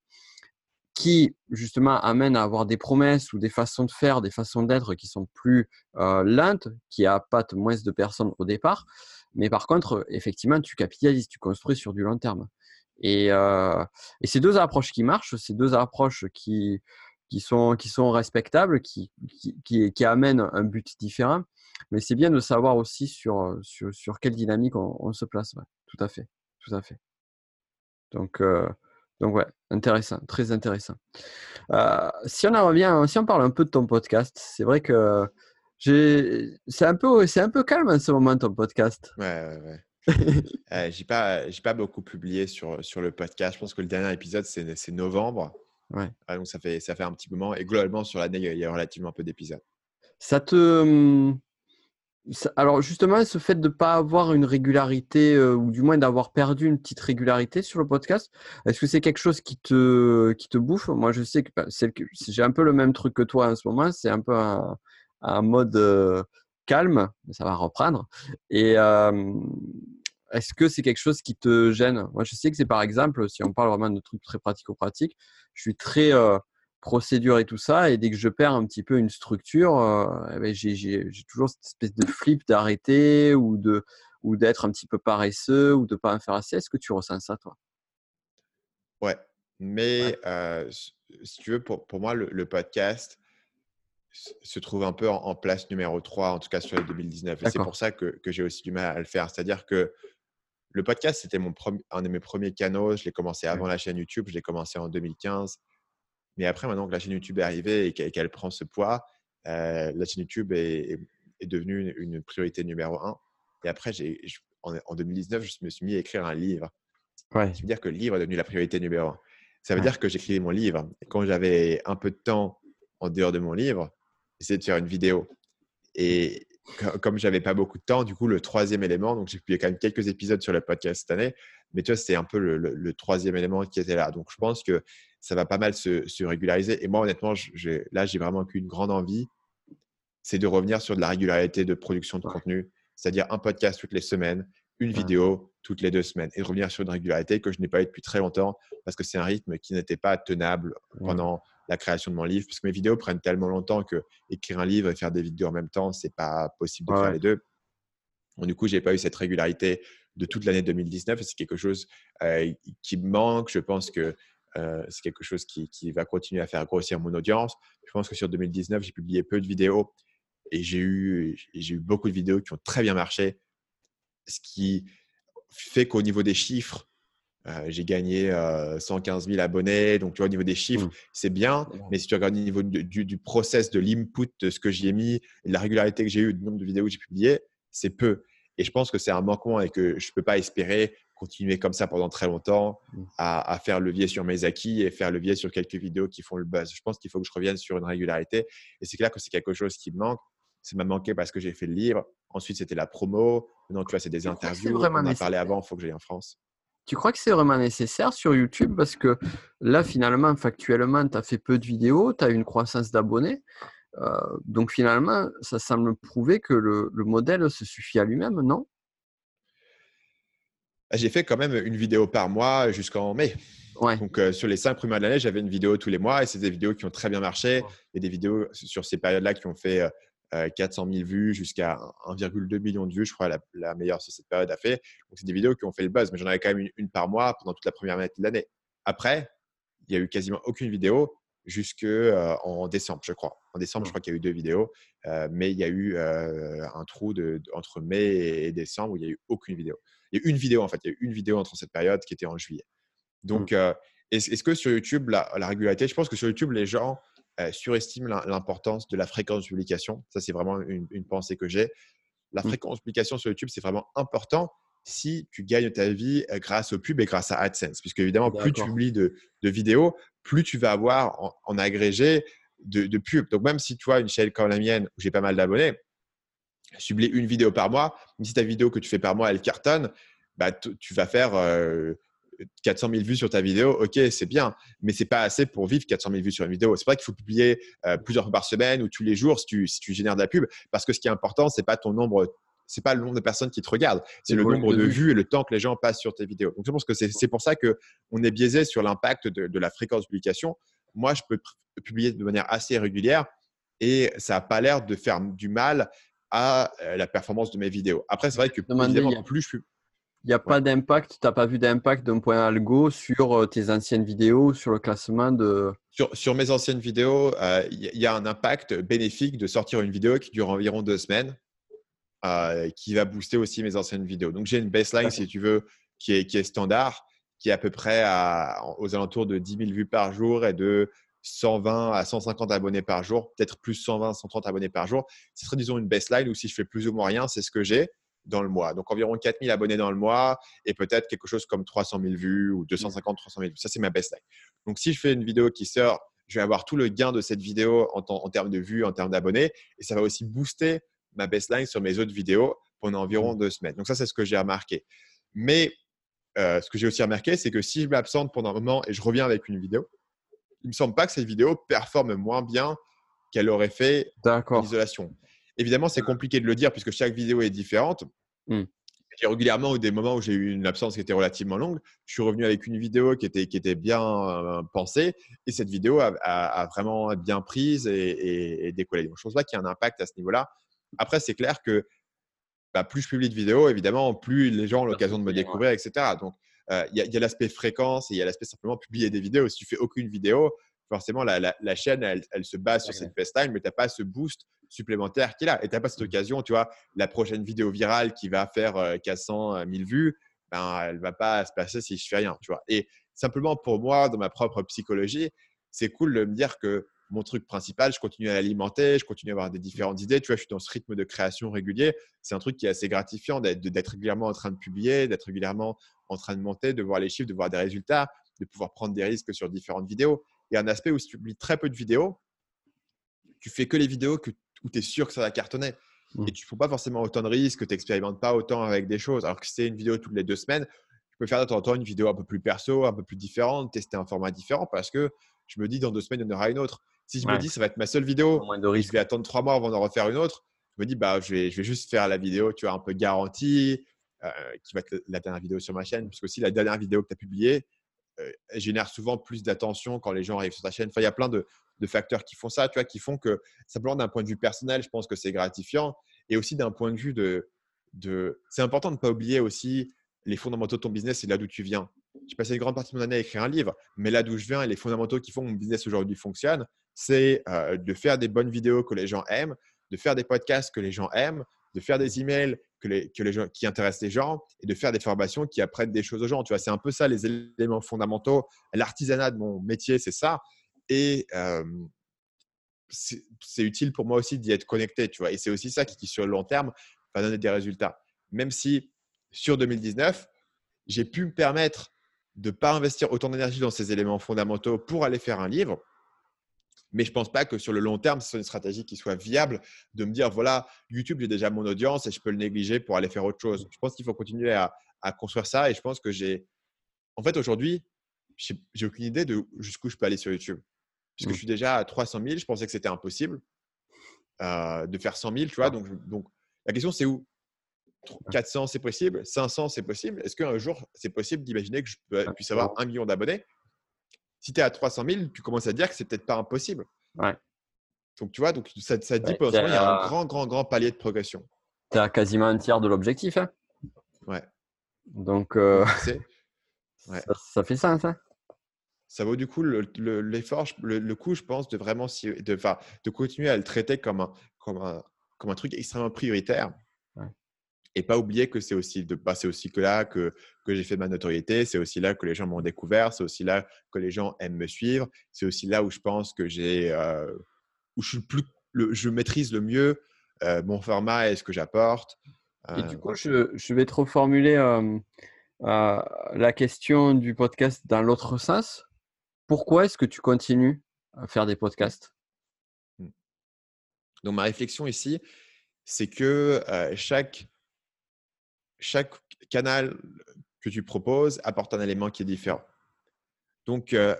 qui justement amène à avoir des promesses ou des façons de faire, des façons d'être qui sont plus euh, lentes, qui appâtent moins de personnes au départ. Mais par contre, effectivement, tu capitalises, tu construis sur du long terme. Et, euh, ces deux approches qui marchent, ces deux approches qui, sont, respectables, qui, amènent un but différent. Mais c'est bien de savoir aussi sur, sur, sur quelle dynamique on, se place. tout à fait. Tout à fait. Donc, euh, donc ouais, intéressant, très intéressant. Euh, si on en revient, si on parle un peu de ton podcast, c'est vrai que c'est un peu, c'est un peu calme en ce moment ton podcast. Ouais, ouais, ouais. <laughs> euh, j'ai pas, j'ai pas beaucoup publié sur sur le podcast. Je pense que le dernier épisode c'est novembre. Ouais. Ah, donc ça fait ça fait un petit moment et globalement sur l'année il y a relativement peu d'épisodes. Ça te alors justement, ce fait de ne pas avoir une régularité, euh, ou du moins d'avoir perdu une petite régularité sur le podcast, est-ce que c'est quelque chose qui te, qui te bouffe? Moi, je sais que bah, j'ai un peu le même truc que toi en ce moment, c'est un peu un, mode euh, calme, mais ça va reprendre. Et est-ce que c'est quelque chose qui te gêne? Moi, je sais que c'est par exemple, si on parle vraiment de trucs très pratico-pratiques, je suis très euh, procédure et tout ça. Et dès que je perds un petit peu une structure, euh, eh ben, j'ai toujours cette espèce de flip d'arrêter ou de ou d'être un petit peu paresseux ou de pas en faire assez. Est-ce que tu ressens ça, toi? Ouais, mais euh, si tu veux, pour, pour moi, le, podcast se trouve un peu en, place numéro 3, en tout cas sur les 2019. Et c'est pour ça que, que j'ai aussi du mal à le faire. C'est-à-dire que le podcast, c'était mon un de mes premiers canaux. Je l'ai commencé avant la chaîne YouTube. Je l'ai commencé en 2015. Mais après, maintenant que la chaîne YouTube est arrivée et qu'elle prend ce poids, euh, la chaîne YouTube est, devenue une, priorité numéro un. Et après, en, 2019, je me suis mis à écrire un livre. Ouais. Ça veut dire que le livre est devenu la priorité numéro un. Ça veut dire que j'écrivais mon livre. Et quand j'avais un peu de temps en dehors de mon livre, j'essayais de faire une vidéo. Et comme j'avais pas beaucoup de temps, du coup, le troisième élément, donc j'ai publié quand même quelques épisodes sur le podcast cette année, mais tu vois, c'était un peu le, troisième élément qui était là. Donc, je pense que ça va pas mal se, régulariser. Et moi, honnêtement, là, j'ai vraiment qu'une grande envie, c'est de revenir sur de la régularité de production de contenu, c'est-à-dire un podcast toutes les semaines, une vidéo toutes les deux semaines, et de revenir sur une régularité que je n'ai pas eu depuis très longtemps, parce que c'est un rythme qui n'était pas tenable pendant la création de mon livre, parce que mes vidéos prennent tellement longtemps que écrire un livre et faire des vidéos en même temps, c'est pas possible de faire les deux. du coup, j'ai pas eu cette régularité de toute l'année 2019. C'est quelque chose euh, qui me manque. Je pense que euh, c'est quelque chose qui, va continuer à faire grossir mon audience. Je pense que sur 2019, j'ai publié peu de vidéos et j'ai eu, j'ai eu beaucoup de vidéos qui ont très bien marché. Ce qui fait qu'au niveau des chiffres, euh, j'ai gagné 115 000 abonnés. Donc, tu vois, au niveau des chiffres, mmh. c'est bien. Mais si tu regardes au niveau du, du, process, de l'input, de ce que j'y ai mis, de la régularité que j'ai eu, du nombre de vidéos que j'ai publiées, c'est peu. Et je pense que c'est un manquement et que je ne peux pas espérer continuer comme ça pendant très longtemps mmh. à, faire levier sur mes acquis et faire levier sur quelques vidéos qui font le buzz. Je pense qu'il faut que je revienne sur une régularité. Et c'est clair que c'est quelque chose qui me manque. Ça m'a manqué parce que j'ai fait le livre. Ensuite, c'était la promo. Maintenant, tu vois, c'est des interviews. On en a parlé avant, il faut que j'aille en France. Tu crois que c'est vraiment nécessaire sur YouTube? Parce que là, finalement, factuellement, tu as fait peu de vidéos, tu as une croissance d'abonnés. Euh, donc finalement, ça semble prouver que le, modèle se suffit à lui-même, non? J'ai fait quand même une vidéo par mois jusqu'en mai. Donc euh, sur les cinq premiers mois de l'année, j'avais une vidéo tous les mois et c'est des vidéos qui ont très bien marché. A des vidéos sur ces périodes-là qui ont fait 400 euh, 000 vues jusqu'à 1,2 million de vues, je crois, la, meilleure sur cette période a fait. Donc c'est des vidéos qui ont fait le buzz, mais j'en avais quand même une, une, par mois pendant toute la première moitié de l'année. Après, il n'y a eu quasiment aucune vidéo jusque en décembre, je crois. En décembre, je mmh. crois qu'il y a eu deux vidéos, mais il y a eu un trou de, entre mai et décembre où il n'y a eu aucune vidéo. Il y a eu une vidéo, en fait, il y a une vidéo entre cette période qui était en juillet. Donc, mmh. est-ce que sur YouTube, la, régularité, je pense que sur YouTube, les gens surestiment l'importance de la fréquence de publication. Ça, c'est vraiment une, pensée que j'ai. La mmh. fréquence de publication sur YouTube, c'est vraiment important si tu gagnes ta vie grâce au pub et grâce à AdSense. Puisque évidemment, plus tu publies de, vidéos, plus tu vas avoir en, agrégé de, de pubs. Donc même si tu as une chaîne comme la mienne où j'ai pas mal d'abonnés, publie une vidéo par mois, mais si ta vidéo que tu fais par mois, elle cartonne, bah, tu vas faire 400 000 vues sur ta vidéo, ok, c'est bien, mais c'est pas assez pour vivre 400 000 vues sur une vidéo. C'est vrai qu'il faut publier euh, plusieurs fois par semaine ou tous les jours si tu, si tu génères de la pub, parce que ce qui est important, c'est pas ton nombre c'est pas le nombre de personnes qui te regardent, c'est le nombre de vues et le temps que les gens passent sur tes vidéos. Donc je pense que c'est pour ça que on est biaisé sur l'impact de, de, la fréquence de publication. Moi, je peux publier de manière assez régulière et ça n'a pas l'air de faire du mal à euh, la performance de mes vidéos. Après, c'est vrai que évidemment, plus je suis il n'y a pas d'impact, tu n'as pas vu d'impact d'un point algo sur euh, tes anciennes vidéos, sur le classement de… Sur, sur mes anciennes vidéos, euh, il y, a un impact bénéfique de sortir une vidéo qui dure environ deux semaines, euh, qui va booster aussi mes anciennes vidéos. Donc j'ai une baseline, si tu veux, qui est, qui est standard, qui est à peu près à, aux alentours de 10 000 vues par jour et de 120 à 150 abonnés par jour, peut-être plus 120, 130 abonnés par jour. Ce serait, disons, une baseline où si je fais plus ou moins rien, c'est ce que j'ai dans le mois. Donc environ 4000 abonnés dans le mois et peut-être quelque chose comme 300 000 vues ou 250, 300 000 vues. Ça, c'est ma baseline. Donc si je fais une vidéo qui sort, je vais avoir tout le gain de cette vidéo en, en termes de vues, en termes d'abonnés et ça va aussi booster ma baseline sur mes autres vidéos pendant environ mmh. deux semaines. Donc ça, c'est ce que j'ai remarqué. Mais euh, ce que j'ai aussi remarqué, c'est que si je m'absente pendant un moment et je reviens avec une vidéo, il me semble pas que cette vidéo performe moins bien qu'elle aurait fait en isolation. Évidemment, c'est compliqué de le dire puisque chaque vidéo est différente. J'ai régulièrement eu des moments où j'ai eu une absence qui était relativement longue. Je suis revenu avec une vidéo qui était, qui était bien euh, pensée et cette vidéo a, vraiment bien prise et, décollé. Donc, je pense pas qu'il y ait un impact à ce niveau-là. Après, c'est clair que bah, plus je publie de vidéos, évidemment, plus les gens ont l'occasion de me découvrir, etc. Donc, il y a, l'aspect fréquence et il y a l'aspect simplement publier des vidéos. Si tu fais aucune vidéo, forcément, la, chaîne, elle, se base sur cette FaceTime, mais tu n'as pas ce boost supplémentaire qu'il a. Et tu n'as pas cette mmh. occasion, tu vois, la prochaine vidéo virale qui va faire 400 000 vues, ben, elle ne va pas se passer si je fais rien, tu vois. Et simplement pour moi, dans ma propre psychologie, c'est cool de me dire que mon truc principal, je continue à l'alimenter, je continue à avoir des différentes idées. Tu vois, je suis dans ce rythme de création régulier. C'est un truc qui est assez gratifiant d'être régulièrement en train de publier, d'être régulièrement en train de monter, de voir les chiffres, de voir des résultats, de pouvoir prendre des risques sur différentes vidéos. Il y a un aspect où si tu publies très peu de vidéos, tu fais que les vidéos que, où tu es sûr que ça va cartonner. Mmh. Et tu ne prends pas forcément autant de risques, tu n'expérimentes pas autant avec des choses. Alors que si c'est une vidéo toutes les deux semaines, tu peux faire de temps en temps une vidéo un peu plus perso, un peu plus différente, tester un format différent parce que je me dis dans deux semaines, il y en aura une autre. Si je me dis ça va être ma seule vidéo, je vais attendre trois mois avant d'en refaire une autre, je me dis bah, je, vais, je vais juste faire la vidéo tu vois, un peu garantie, euh, qui va être la dernière vidéo sur ma chaîne. Parce que aussi, la dernière vidéo que tu as publiée, euh, génère souvent plus d'attention quand les gens arrivent sur ta chaîne. Enfin, il y a plein de, facteurs qui font ça, tu vois, qui font que simplement d'un point de vue personnel, je pense que c'est gratifiant. Et aussi d'un point de vue de, de... c'est important de ne pas oublier aussi les fondamentaux de ton business et là d'où tu viens. J'ai passé une grande partie de mon année à écrire un livre, mais là d'où je viens et les fondamentaux qui font que mon business aujourd'hui fonctionne, c'est euh, de faire des bonnes vidéos que les gens aiment, de faire des podcasts que les gens aiment, de faire des emails qui intéressent les gens et de faire des formations qui apprennent des choses aux gens. Tu vois, c'est un peu ça les éléments fondamentaux. L'artisanat de mon métier, c'est ça. Et c'est utile pour moi aussi d'y être connecté, tu vois. Et c'est aussi ça qui, sur le long terme, va donner des résultats. Même si sur 2019, j'ai pu me permettre de ne pas investir autant d'énergie dans ces éléments fondamentaux pour aller faire un livre, mais je ne pense pas que sur le long terme, ce soit une stratégie qui soit viable de me dire, voilà, YouTube, j'ai déjà mon audience et je peux le négliger pour aller faire autre chose. Je pense qu'il faut continuer à, construire ça et je pense que j'ai… En fait, aujourd'hui, j'ai aucune idée de jusqu'où je peux aller sur YouTube. Puisque je mmh. suis déjà à 300 000, je pensais que c'était impossible euh, de faire 100 000, tu vois. Donc, donc la question, c'est où? 400, c'est possible? 500, c'est possible? Est-ce qu'un jour, c'est possible d'imaginer que je puisse avoir un million d'abonnés? Si tu es à 300 000, tu commences à dire que c'est peut-être pas impossible. Ouais. Donc, tu vois, donc ça, ça dit ouais, il y a un grand, grand, grand palier de progression. Tu as quasiment un tiers de l'objectif. Hein ouais. Donc, euh, <laughs> ouais. ça, fait ça, ça. Ça vaut du coup l'effort, le, le, coup, je pense, de vraiment de, de continuer à le traiter comme un, comme un, comme un truc extrêmement prioritaire et pas oublier que c'est aussi de bah, aussi que là que, que j'ai fait ma notoriété, c'est aussi là que les gens m'ont découvert, c'est aussi là que les gens aiment me suivre, c'est aussi là où je pense que j'ai euh, où je suis plus je maîtrise le mieux euh, mon format et ce que j'apporte. et du euh, coup, je, je, vais te reformuler la question du podcast dans l'autre sens. Pourquoi est-ce que tu continues à faire des podcasts? Mmh. Donc ma réflexion ici, c'est que chaque chaque canal que tu proposes apporte un élément qui est différent. Donc, euh,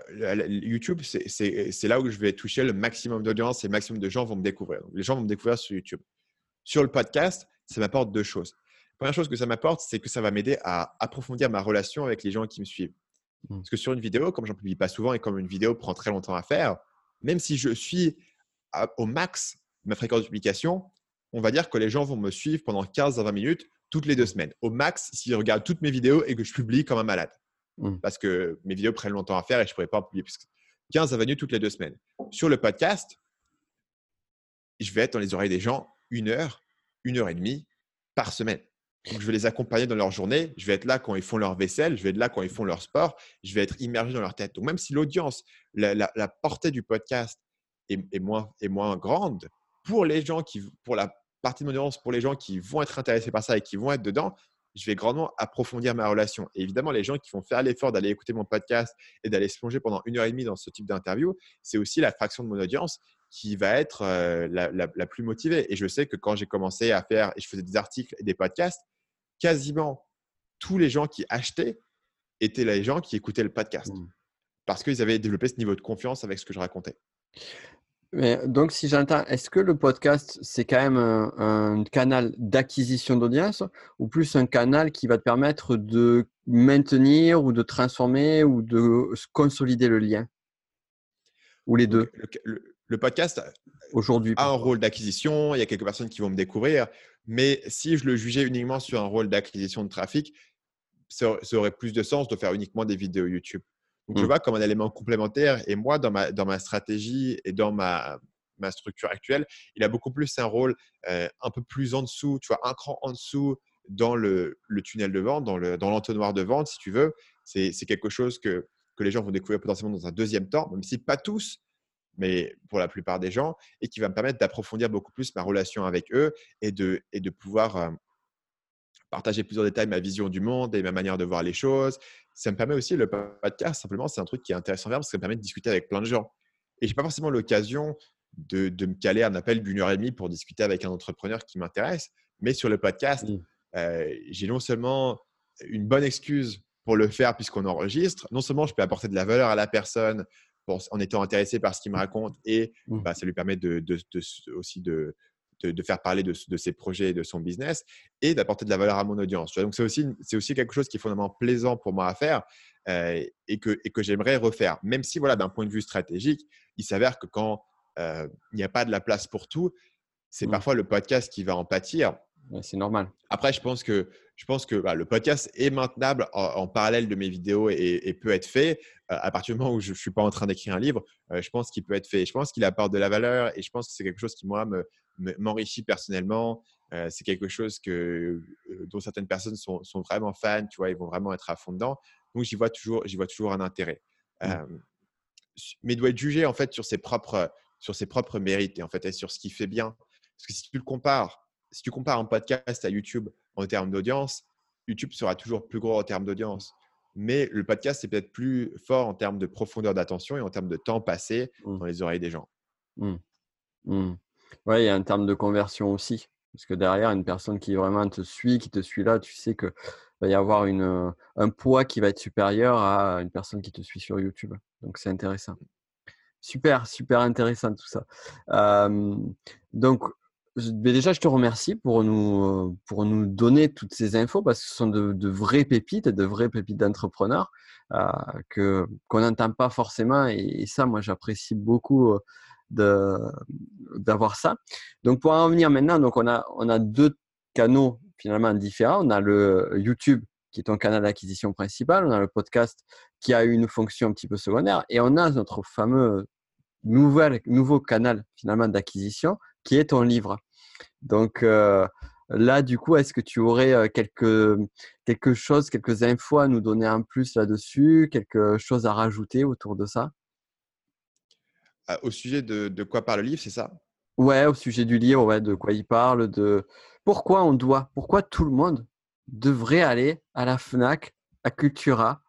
YouTube, c'est là où je vais toucher le maximum d'audience et le maximum de gens vont me découvrir. les gens vont me découvrir sur YouTube. Sur le podcast, ça m'apporte deux choses. La première chose que ça m'apporte, c'est que ça va m'aider à approfondir ma relation avec les gens qui me suivent. Mmh. Parce que sur une vidéo, comme j'en publie pas souvent et comme une vidéo prend très longtemps à faire, même si je suis au max ma fréquence de publication, on va dire que les gens vont me suivre pendant 15 à 20 minutes toutes les deux semaines. Au max, s'ils regardent toutes mes vidéos et que je publie comme un malade. Mmh. Parce que mes vidéos prennent longtemps à faire et je ne pourrais pas en publier plus. 15 à 20 minutes toutes les deux semaines. Sur le podcast, je vais être dans les oreilles des gens une heure, une heure et demie par semaine. Donc, je vais les accompagner dans leur journée. Je vais être là quand ils font leur vaisselle. Je vais être là quand ils font leur sport. Je vais être immergé dans leur tête. Donc, même si l'audience, la, portée du podcast est, moins, est moins grande, pour les gens qui, pour la partie de mon audience, pour les gens qui vont être intéressés par ça et qui vont être dedans, je vais grandement approfondir ma relation. Et évidemment, les gens qui vont faire l'effort d'aller écouter mon podcast et d'aller se plonger pendant une heure et demie dans ce type d'interview, c'est aussi la fraction de mon audience qui va être euh, la, plus motivée. Et je sais que quand j'ai commencé à faire, et je faisais des articles et des podcasts, quasiment tous les gens qui achetaient étaient les gens qui écoutaient le podcast. Mmh. Parce qu'ils avaient développé ce niveau de confiance avec ce que je racontais. Mais donc, si j'entends, est-ce que le podcast, c'est quand même un, canal d'acquisition d'audience ou plus un canal qui va te permettre de maintenir ou de transformer ou de consolider le lien? Ou les deux? Le, podcast aujourd'hui a un rôle d'acquisition, il y a quelques personnes qui vont me découvrir, mais si je le jugeais uniquement sur un rôle d'acquisition de trafic, ça aurait plus de sens de faire uniquement des vidéos YouTube. Donc, je mmh. vois comme un élément complémentaire. Et moi, dans ma, dans ma stratégie et dans ma, ma structure actuelle, il a beaucoup plus un rôle euh, un peu plus en dessous, tu vois, un cran en dessous dans le, le tunnel de vente, dans l'entonnoir dans de vente, si tu veux. C'est quelque chose que, que les gens vont découvrir potentiellement dans un deuxième temps, même si pas tous, mais pour la plupart des gens, et qui va me permettre d'approfondir beaucoup plus ma relation avec eux et de, et de pouvoir euh, partager plus en détail ma vision du monde et ma manière de voir les choses. Ça me permet aussi, le podcast, simplement, c'est un truc qui est intéressant à faire parce que ça me permet de discuter avec plein de gens. Et je n'ai pas forcément l'occasion de, me caler un appel d'une heure et demie pour discuter avec un entrepreneur qui m'intéresse. Mais sur le podcast, euh, j'ai non seulement une bonne excuse pour le faire puisqu'on enregistre, non seulement je peux apporter de la valeur à la personne en étant intéressé par ce qu'il me raconte et bah, ça lui permet de, aussi de, de, faire parler de, ses projets et de son business et d'apporter de la valeur à mon audience. Donc, c'est aussi, aussi quelque chose qui est fondamentalement plaisant pour moi à faire euh, et que, et que j'aimerais refaire. Même si, voilà, d'un point de vue stratégique, il s'avère que quand euh, il n'y a pas de la place pour tout, c'est mmh. parfois le podcast qui va en pâtir. c'est normal. Après, je pense que, je pense que bah, le podcast est maintenable en, parallèle de mes vidéos et, peut être fait. Euh, à partir du moment où je ne suis pas en train d'écrire un livre, je pense qu'il peut être fait. Je pense qu'il apporte de la valeur et je pense que c'est quelque chose qui, moi, me, m'enrichit personnellement. Euh, c'est quelque chose que, dont certaines personnes sont, sont, vraiment fans, tu vois, ils vont vraiment être à fond dedans. Donc, j'y vois toujours, j'y vois toujours un intérêt. Mmh. Euh, mais doit être jugé en fait sur ses propres, sur ses propres mérites et en fait et sur ce qu'il fait bien? Parce que si tu le compares, si tu compares un podcast à YouTube en termes d'audience, YouTube sera toujours plus gros en termes d'audience. Mais le podcast est peut-être plus fort en termes de profondeur d'attention et en termes de temps passé mmh. dans les oreilles des gens. Mmh. Oui, il y a un terme de conversion aussi. Parce que derrière, une personne qui vraiment te suit, qui te suit là, tu sais qu'il va y avoir une, un poids qui va être supérieur à une personne qui te suit sur YouTube. Donc, c'est intéressant. Super, super intéressant tout ça. donc, déjà, je te remercie pour nous, pour nous donner toutes ces infos parce que ce sont de, de vraies pépites, de vraies pépites d'entrepreneurs que qu'on n'entend pas forcément. Et ça, moi, j'apprécie beaucoup d'avoir ça. Donc pour en venir maintenant, donc on a, on a deux canaux finalement différents. On a le YouTube qui est ton canal d'acquisition principal, on a le podcast qui a une fonction un petit peu secondaire et on a notre fameux nouvel, nouveau canal finalement d'acquisition qui est ton livre. Donc euh, là, du coup, est-ce que tu aurais euh, quelque, quelque chose, quelques infos à nous donner en plus là-dessus, quelque chose à rajouter autour de ça? Au sujet de, quoi parle le livre, c'est ça? Ouais, au sujet du livre, ouais, de quoi il parle, de pourquoi on doit, pourquoi tout le monde devrait aller à la FNAC, à Cultura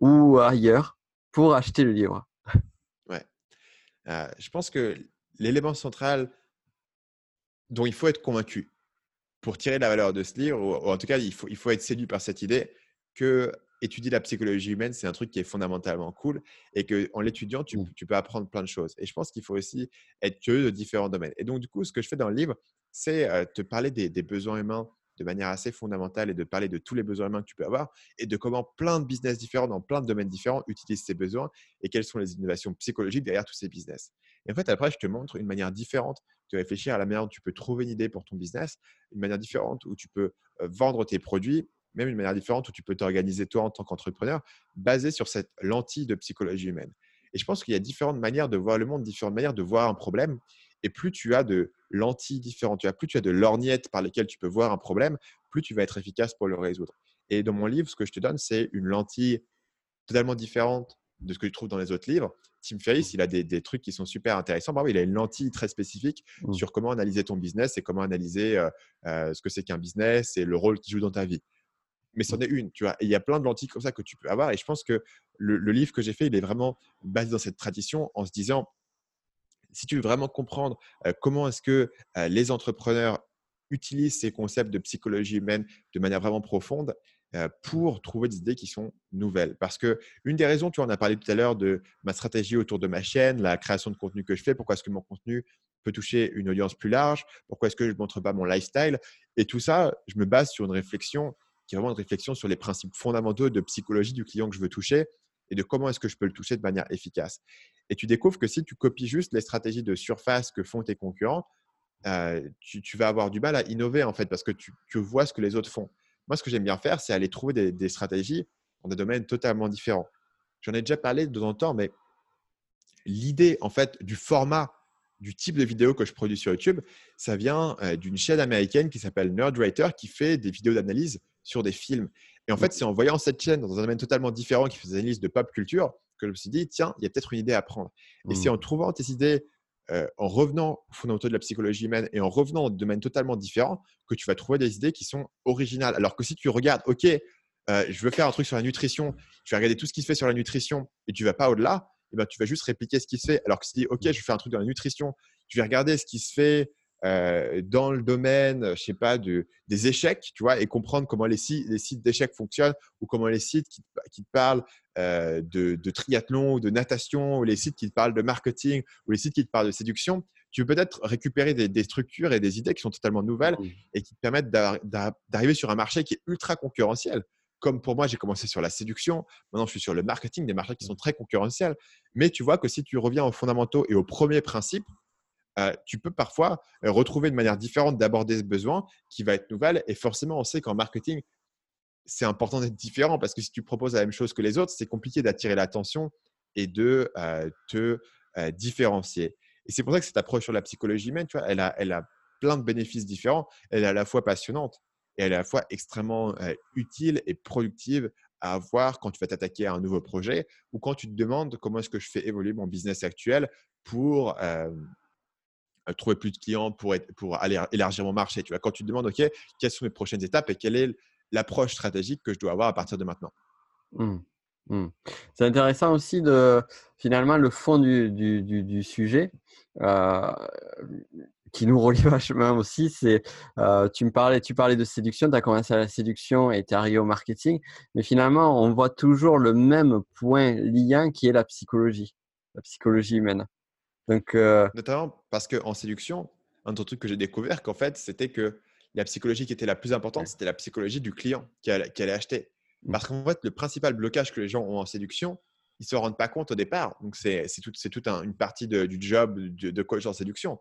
ou ailleurs pour acheter le livre. Ouais. Euh, je pense que l'élément central dont il faut être convaincu pour tirer la valeur de ce livre, ou, en tout cas, il faut, il faut être séduit par cette idée, que étudier la psychologie humaine, c'est un truc qui est fondamentalement cool et qu'en l'étudiant, tu, tu, peux apprendre plein de choses. Et je pense qu'il faut aussi être curieux de différents domaines. Et donc, du coup, ce que je fais dans le livre, c'est te parler des, besoins humains de manière assez fondamentale et de parler de tous les besoins humains que tu peux avoir et de comment plein de business différents dans plein de domaines différents utilisent ces besoins et quelles sont les innovations psychologiques derrière tous ces business. Et en fait, après, je te montre une manière différente de réfléchir à la manière dont tu peux trouver une idée pour ton business, une manière différente où tu peux vendre tes produits, même une manière différente où tu peux t'organiser toi en tant qu'entrepreneur, basée sur cette lentille de psychologie humaine. Et je pense qu'il y a différentes manières de voir le monde, différentes manières de voir un problème. Et plus tu as de lentilles différentes, tu as, plus tu as de lorgnettes par lesquelles tu peux voir un problème, plus tu vas être efficace pour le résoudre. Et dans mon livre, ce que je te donne, c'est une lentille totalement différente de ce que tu trouves dans les autres livres. Tim Ferriss, il a des, trucs qui sont super intéressants. il a une lentille très spécifique mmh. sur comment analyser ton business et comment analyser euh, euh, ce que c'est qu'un business et le rôle qu'il joue dans ta vie. Mais c'en mmh. est une, tu vois? Et il y a plein de lentilles comme ça que tu peux avoir. Et je pense que le, le livre que j'ai fait, il est vraiment basé dans cette tradition en se disant, si tu veux vraiment comprendre comment est-ce que les entrepreneurs utilisent ces concepts de psychologie humaine de manière vraiment profonde pour trouver des idées qui sont nouvelles. Parce que une des raisons, tu en as parlé tout à l'heure de ma stratégie autour de ma chaîne, la création de contenu que je fais, pourquoi est-ce que mon contenu peut toucher une audience plus large, pourquoi est-ce que je ne montre pas mon lifestyle. Et tout ça, je me base sur une réflexion qui est vraiment une réflexion sur les principes fondamentaux de psychologie du client que je veux toucher et de comment est-ce que je peux le toucher de manière efficace. Et tu découvres que si tu copies juste les stratégies de surface que font tes concurrents, euh, tu, vas avoir du mal à innover en fait parce que tu, vois ce que les autres font. Moi, ce que j'aime bien faire, c'est aller trouver des, stratégies dans des domaines totalement différents. J'en ai déjà parlé de temps en temps, mais l'idée en fait du format du type de vidéo que je produis sur YouTube, ça vient euh, d'une chaîne américaine qui s'appelle Nerdwriter qui fait des vidéos d'analyse sur des films. Et en fait, c'est en voyant cette chaîne dans un domaine totalement différent qui fait des analyses de pop culture que je me suis dit, tiens, il y a peut-être une idée à prendre. Et c'est mmh. en trouvant tes idées, euh, en revenant aux fondamentaux de la psychologie humaine et en revenant dans des domaines totalement différents, que tu vas trouver des idées qui sont originales. Alors que si tu regardes, OK, euh, je veux faire un truc sur la nutrition, tu vas regarder tout ce qui se fait sur la nutrition et tu vas pas au-delà, et eh ben, tu vas juste répliquer ce qui se fait. Alors que si tu dis, OK, je vais faire un truc dans la nutrition, tu vas regarder ce qui se fait euh, dans le domaine, je sais pas, de, des échecs, tu vois, et comprendre comment les, sites, les sites d'échecs fonctionnent ou comment les sites qui, qui te parlent euh, de, de, triathlon ou de natation ou les sites qui te parlent de marketing ou les sites qui te parlent de séduction, tu peux peut-être récupérer des, des, structures et des idées qui sont totalement nouvelles et qui te permettent d'arriver sur un marché qui est ultra concurrentiel. Comme pour moi, j'ai commencé sur la séduction, maintenant je suis sur le marketing, des marchés qui sont très concurrentiels. Mais tu vois que si tu reviens aux fondamentaux et aux premiers principes, euh, tu peux parfois euh, retrouver une manière différente d'aborder ce besoin qui va être nouvelle. Et forcément, on sait qu'en marketing, c'est important d'être différent parce que si tu proposes la même chose que les autres, c'est compliqué d'attirer l'attention et de euh, te différencier. Et c'est pour ça que cette approche sur la psychologie humaine, tu vois, elle, a, elle a plein de bénéfices différents. Elle est à la fois passionnante et elle est à la fois extrêmement utile et productive à avoir quand tu vas t'attaquer à un nouveau projet ou quand tu te demandes comment est-ce que je fais évoluer mon business actuel pour trouver plus de clients pour, être, pour aller élargir mon marché. Tu vois, quand tu te demandes, OK, quelles sont mes prochaines étapes et quelle est l'approche stratégique que je dois avoir à partir de maintenant? Mmh. Mmh. C'est intéressant aussi de finalement le fond du, du, du, sujet euh, qui nous relie <laughs> vachement aussi. C'est euh, tu me parlais, tu parlais de séduction, tu as commencé à la séduction et tu es arrivé au marketing, mais finalement on voit toujours le même point liant qui est la psychologie, la psychologie humaine. Donc, euh, Notamment parce qu'en séduction, un autre truc que j'ai découvert, qu'en fait, c'était que la psychologie qui était la plus importante, c'était la psychologie du client qui allait, qui allait acheter. Mmh. Parce qu'en fait, le principal blocage que les gens ont en séduction, ils ne se rendent pas compte au départ. Donc, c'est toute tout une partie du job de, coach en séduction.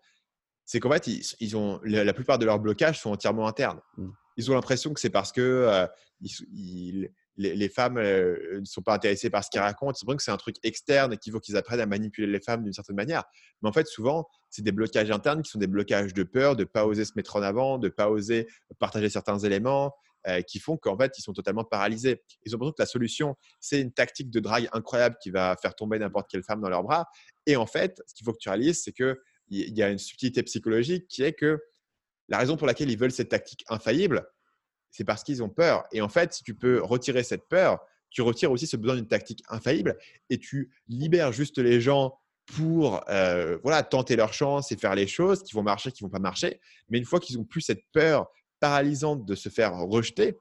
C'est qu'en fait, ils, ont, la, plupart de leurs blocages sont entièrement internes. Mmh. Ils ont l'impression que c'est parce que euh, ils, les, femmes euh, ne sont pas intéressées par ce qu'ils racontent. C'est vrai que c'est un truc externe et qu'il faut qu'ils apprennent à manipuler les femmes d'une certaine manière. Mais en fait, souvent, c'est des blocages internes qui sont des blocages de peur, de ne pas oser se mettre en avant, de ne pas oser partager certains éléments. Euh, qui font qu'en fait, ils sont totalement paralysés. Ils ont l'impression que la solution, c'est une tactique de drague incroyable qui va faire tomber n'importe quelle femme dans leurs bras. Et en fait, ce qu'il faut que tu réalises, c'est qu'il y a une subtilité psychologique qui est que la raison pour laquelle ils veulent cette tactique infaillible, c'est parce qu'ils ont peur. Et en fait, si tu peux retirer cette peur, tu retires aussi ce besoin d'une tactique infaillible et tu libères juste les gens pour euh, voilà, tenter leur chance et faire les choses qui vont marcher, qui vont pas marcher. Mais une fois qu'ils ont plus cette peur paralysante de se faire rejeter,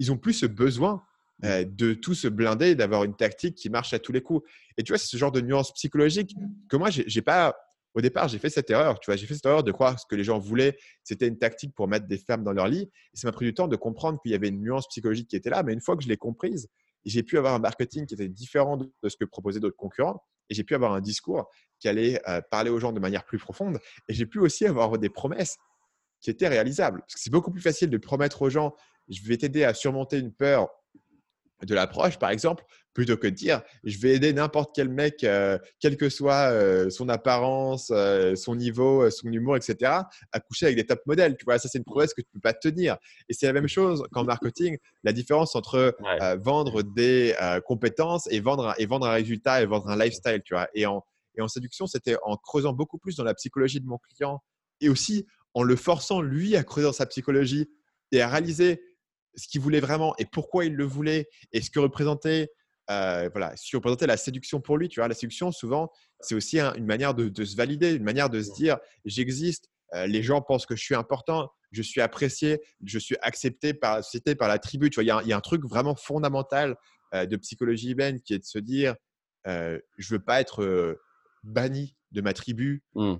ils ont plus ce besoin euh, de tout se blinder, d'avoir une tactique qui marche à tous les coups. Et tu vois, c'est ce genre de nuance psychologique que moi, j'ai pas. Au départ, j'ai fait cette erreur. Tu vois, j'ai fait cette erreur de croire que ce que les gens voulaient, c'était une tactique pour mettre des femmes dans leur lit. Et ça m'a pris du temps de comprendre qu'il y avait une nuance psychologique qui était là. Mais une fois que je l'ai comprise, j'ai pu avoir un marketing qui était différent de ce que proposaient d'autres concurrents. Et j'ai pu avoir un discours qui allait euh, parler aux gens de manière plus profonde. Et j'ai pu aussi avoir des promesses qui étaient réalisables. Parce que c'est beaucoup plus facile de promettre aux gens je vais t'aider à surmonter une peur de l'approche, par exemple, plutôt que de dire je vais aider n'importe quel mec, euh, quelle que soit euh, son apparence, euh, son niveau, son humour, etc., à coucher avec des top modèles. Tu vois, ça, c'est une promesse que tu ne peux pas tenir. Et c'est la même chose qu'en marketing. La différence entre vendre des compétences et vendre, et vendre un résultat et vendre un lifestyle. Tu vois. Et, en, et en séduction, c'était en creusant beaucoup plus dans la psychologie de mon client et aussi en le forçant, lui, à creuser dans sa psychologie et à réaliser ce qu'il voulait vraiment et pourquoi il le voulait et ce que représentait, euh, voilà, ce que représentait la séduction pour lui. Tu vois, la séduction, souvent, c'est aussi une manière de, se valider, une manière de se dire j'existe, euh, les gens pensent que je suis important, je suis apprécié, je suis accepté par la société, par la tribu. Tu vois, il y, a, un truc vraiment fondamental euh, de psychologie humaine qui est de se dire je veux pas être banni de ma tribu, mmh.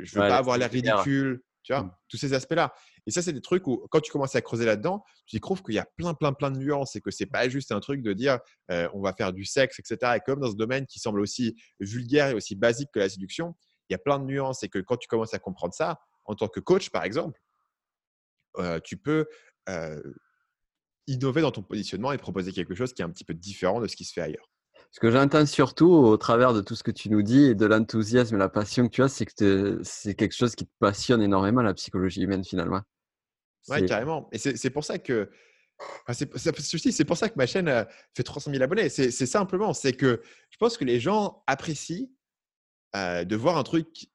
je veux pas avoir l'air ridicule. Tu vois, mmh. tous ces aspects-là. Et ça, c'est des trucs où, quand tu commences à creuser là-dedans, tu découvres qu'il y a plein, plein, plein de nuances et que c'est pas juste un truc de dire on va faire du sexe, etc. Et comme dans ce domaine qui semble aussi vulgaire et aussi basique que la séduction, il y a plein de nuances et que quand tu commences à comprendre ça, en tant que coach, par exemple, tu peux innover dans ton positionnement et proposer quelque chose qui est un petit peu différent de ce qui se fait ailleurs. Ce que j'entends surtout au travers de tout ce que tu nous dis et de l'enthousiasme et la passion que tu as, c'est que c'est quelque chose qui te passionne énormément, la psychologie humaine finalement. Oui, carrément. Et c'est pour ça que c'est pour ça que ma chaîne euh, fait 300 000 abonnés. C'est simplement, c'est que je pense que les gens apprécient euh, de voir un truc. Ils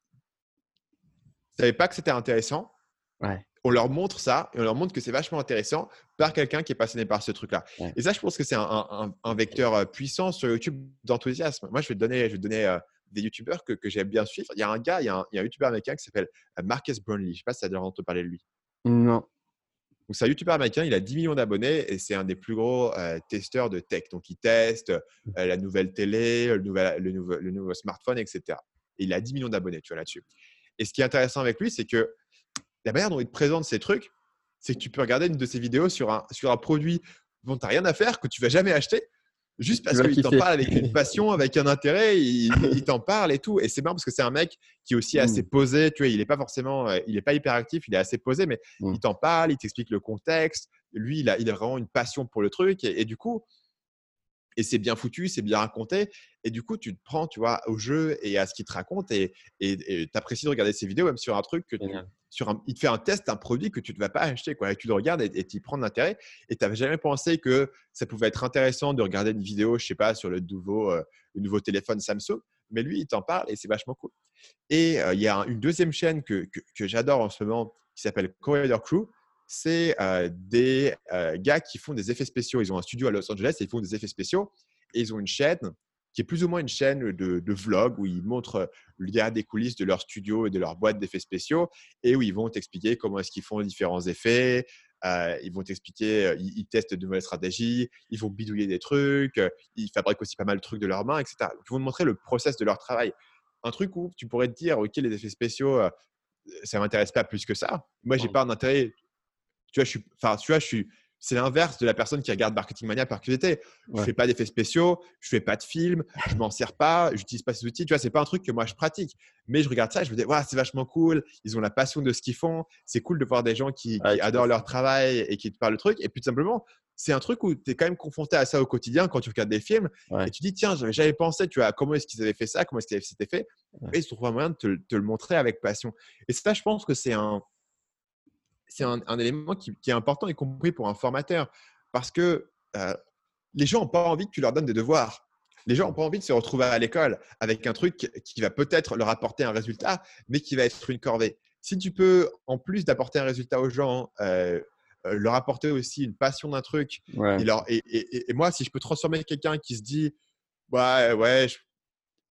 ne savaient pas que c'était intéressant. Ouais on leur montre ça et on leur montre que c'est vachement intéressant par quelqu'un qui est passionné par ce truc-là. Et ça, je pense que c'est un, vecteur euh, puissant sur YouTube d'enthousiasme. Moi, je vais te donner, je vais donner euh, des YouTubeurs que, j'aime bien suivre. Il y a un gars, il y a un, il YouTuber américain qui s'appelle euh, Marcus Brownlee. Je ne sais pas si tu as déjà entendu parler de lui. Non. c'est un YouTuber américain, il a 10 millions d'abonnés et c'est un des plus gros testeurs de tech. Donc, il teste la nouvelle télé, le, nouvel, le, nouveau, le nouveau smartphone, etc. Et il a 10 millions d'abonnés, tu vois, là-dessus. Et ce qui est intéressant avec lui, c'est que la manière dont il te présente ces trucs, c'est que tu peux regarder une de ces vidéos sur un, sur un produit dont tu n'as rien à faire, que tu vas jamais acheter, juste parce qu'il t'en parle avec une <laughs> passion, avec un intérêt, il, <laughs> t'en parle et tout. Et c'est marrant parce que c'est un mec qui est aussi assez mmh. posé, tu vois, il n'est pas forcément, euh, il n'est pas hyper actif, il est assez posé, mais mmh. il t'en parle, il t'explique le contexte. Lui, il a, il a vraiment une passion pour le truc. Et, du coup, et c'est bien foutu, c'est bien raconté. Et du coup, tu te prends, tu vois, au jeu et à ce qu'il te raconte et tu apprécies de regarder ses vidéos, même sur un truc que tu, sur il te fait un test d'un produit que tu ne vas pas acheter. Quoi. Et tu le regardes et tu y prends de l'intérêt. Et tu n'avais jamais pensé que ça pouvait être intéressant de regarder une vidéo, je sais pas, sur le nouveau, euh, le nouveau téléphone Samsung. Mais lui, il t'en parle et c'est vachement cool. Et euh, il y a une deuxième chaîne que, que, j'adore en ce moment qui s'appelle Corridor Crew c'est euh, des gars qui font des effets spéciaux. Ils ont un studio à Los Angeles et ils font des effets spéciaux. Et ils ont une chaîne qui est plus ou moins une chaîne de, de vlog où ils montrent le derrière des coulisses de leur studio et de leur boîte d'effets spéciaux et où ils vont t'expliquer comment est-ce qu'ils font les différents effets. ils vont t'expliquer, ils, testent de nouvelles stratégies, ils vont bidouiller des trucs, ils fabriquent aussi pas mal de trucs de leurs mains, etc. ils vont te montrer le process de leur travail. Un truc où tu pourrais te dire, OK, les effets spéciaux, ça m'intéresse pas plus que ça. Moi, j'ai pas d'intérêt tu vois, je suis, enfin, tu vois, je suis, c'est l'inverse de la personne qui regarde Marketing Mania par curiosité. Je ne fais pas d'effets spéciaux, je fais pas de films, je m'en sers pas, je n'utilise pas ces outils. Tu vois, c'est pas un truc que moi je pratique. Mais je regarde ça je me dis, ouais, c'est vachement cool. Ils ont la passion de ce qu'ils font. C'est cool de voir des gens qui, adorent leur travail et qui te parlent le truc. Et puis tout simplement, c'est un truc où tu es quand même confronté à ça au quotidien quand tu regardes des films et tu dis, tiens, j'avais pensé, tu vois, comment est-ce qu'ils avaient fait ça, comment est-ce qu'ils avaient fait cet effet. Et ils trouvent un moyen de te, le montrer avec passion. Et ça, je pense que c'est un, c'est un, élément qui, est important, y compris pour un formateur, parce que euh, les gens n'ont pas envie que tu leur donnes des devoirs. Les gens n'ont pas envie de se retrouver à l'école avec un truc qui va peut-être leur apporter un résultat, mais qui va être une corvée. Si tu peux, en plus d'apporter un résultat aux gens, euh, euh, leur apporter aussi une passion d'un truc, et, moi, si je peux transformer quelqu'un qui se dit, ouais, ouais,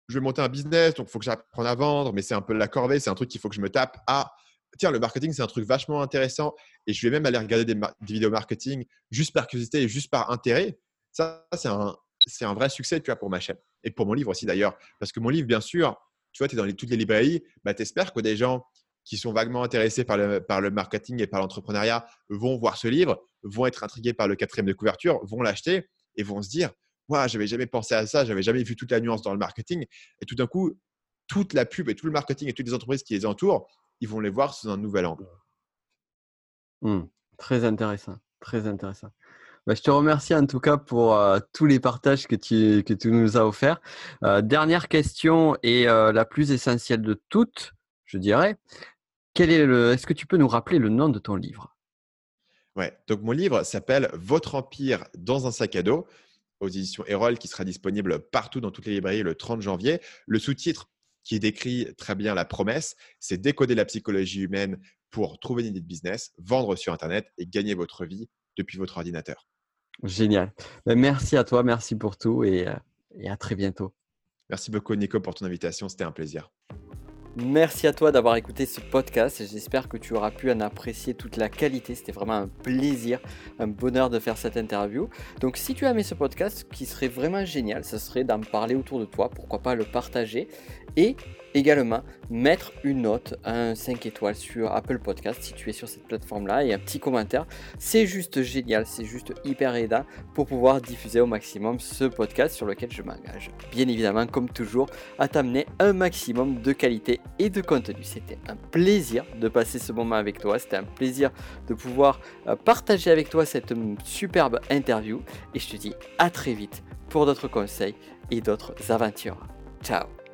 je, vais monter un business, donc il faut que j'apprenne à vendre, mais c'est un peu la corvée, c'est un truc qu'il faut que je me tape. Ah, tiens, le marketing, c'est un truc vachement intéressant et je vais même aller regarder des, vidéos marketing juste par curiosité et juste par intérêt. Ça, c'est un, un vrai succès tu vois, pour ma chaîne et pour mon livre aussi d'ailleurs. Parce que mon livre, bien sûr, tu vois, tu es dans les, toutes les librairies, bah, tu espères que des gens qui sont vaguement intéressés par le, par le marketing et par l'entrepreneuriat vont voir ce livre, vont être intrigués par le quatrième de couverture, vont l'acheter et vont se dire Waouh, j'avais jamais pensé à ça, j'avais jamais vu toute la nuance dans le marketing. Et tout d'un coup, toute la pub et tout le marketing et toutes les entreprises qui les entourent, ils vont les voir sous un nouvel angle. Mmh. très intéressant, très intéressant. Bah, je te remercie en tout cas pour euh, tous les partages que tu, que tu nous as offerts. Euh, dernière question et euh, la plus essentielle de toutes, je dirais. Quel est le, est-ce que tu peux nous rappeler le nom de ton livre? Ouais, donc mon livre s'appelle Votre Empire dans un sac à dos aux éditions Erol qui sera disponible partout dans toutes les librairies le 30 janvier. Le sous-titre qui décrit très bien la promesse, c'est décoder la psychologie humaine pour trouver une idée de business, vendre sur Internet et gagner votre vie depuis votre ordinateur. Génial. Ben, merci à toi, merci pour tout et, euh, et à très bientôt. Merci beaucoup Nico pour ton invitation, c'était un plaisir. Merci à toi d'avoir écouté ce podcast. J'espère que tu auras pu en apprécier toute la qualité. C'était vraiment un plaisir, un bonheur de faire cette interview. Donc si tu as aimé ce podcast, ce qui serait vraiment génial, ce serait d'en parler autour de toi. Pourquoi pas le partager et également mettre une note, un 5 étoiles sur Apple Podcast si tu es sur cette plateforme-là et un petit commentaire. C'est juste génial, c'est juste hyper aidant pour pouvoir diffuser au maximum ce podcast sur lequel je m'engage. Bien évidemment, comme toujours, à t'amener un maximum de qualité et de contenu. C'était un plaisir de passer ce moment avec toi, c'était un plaisir de pouvoir euh, partager avec toi cette superbe interview et je te dis à très vite pour d'autres conseils et d'autres aventures. Ciao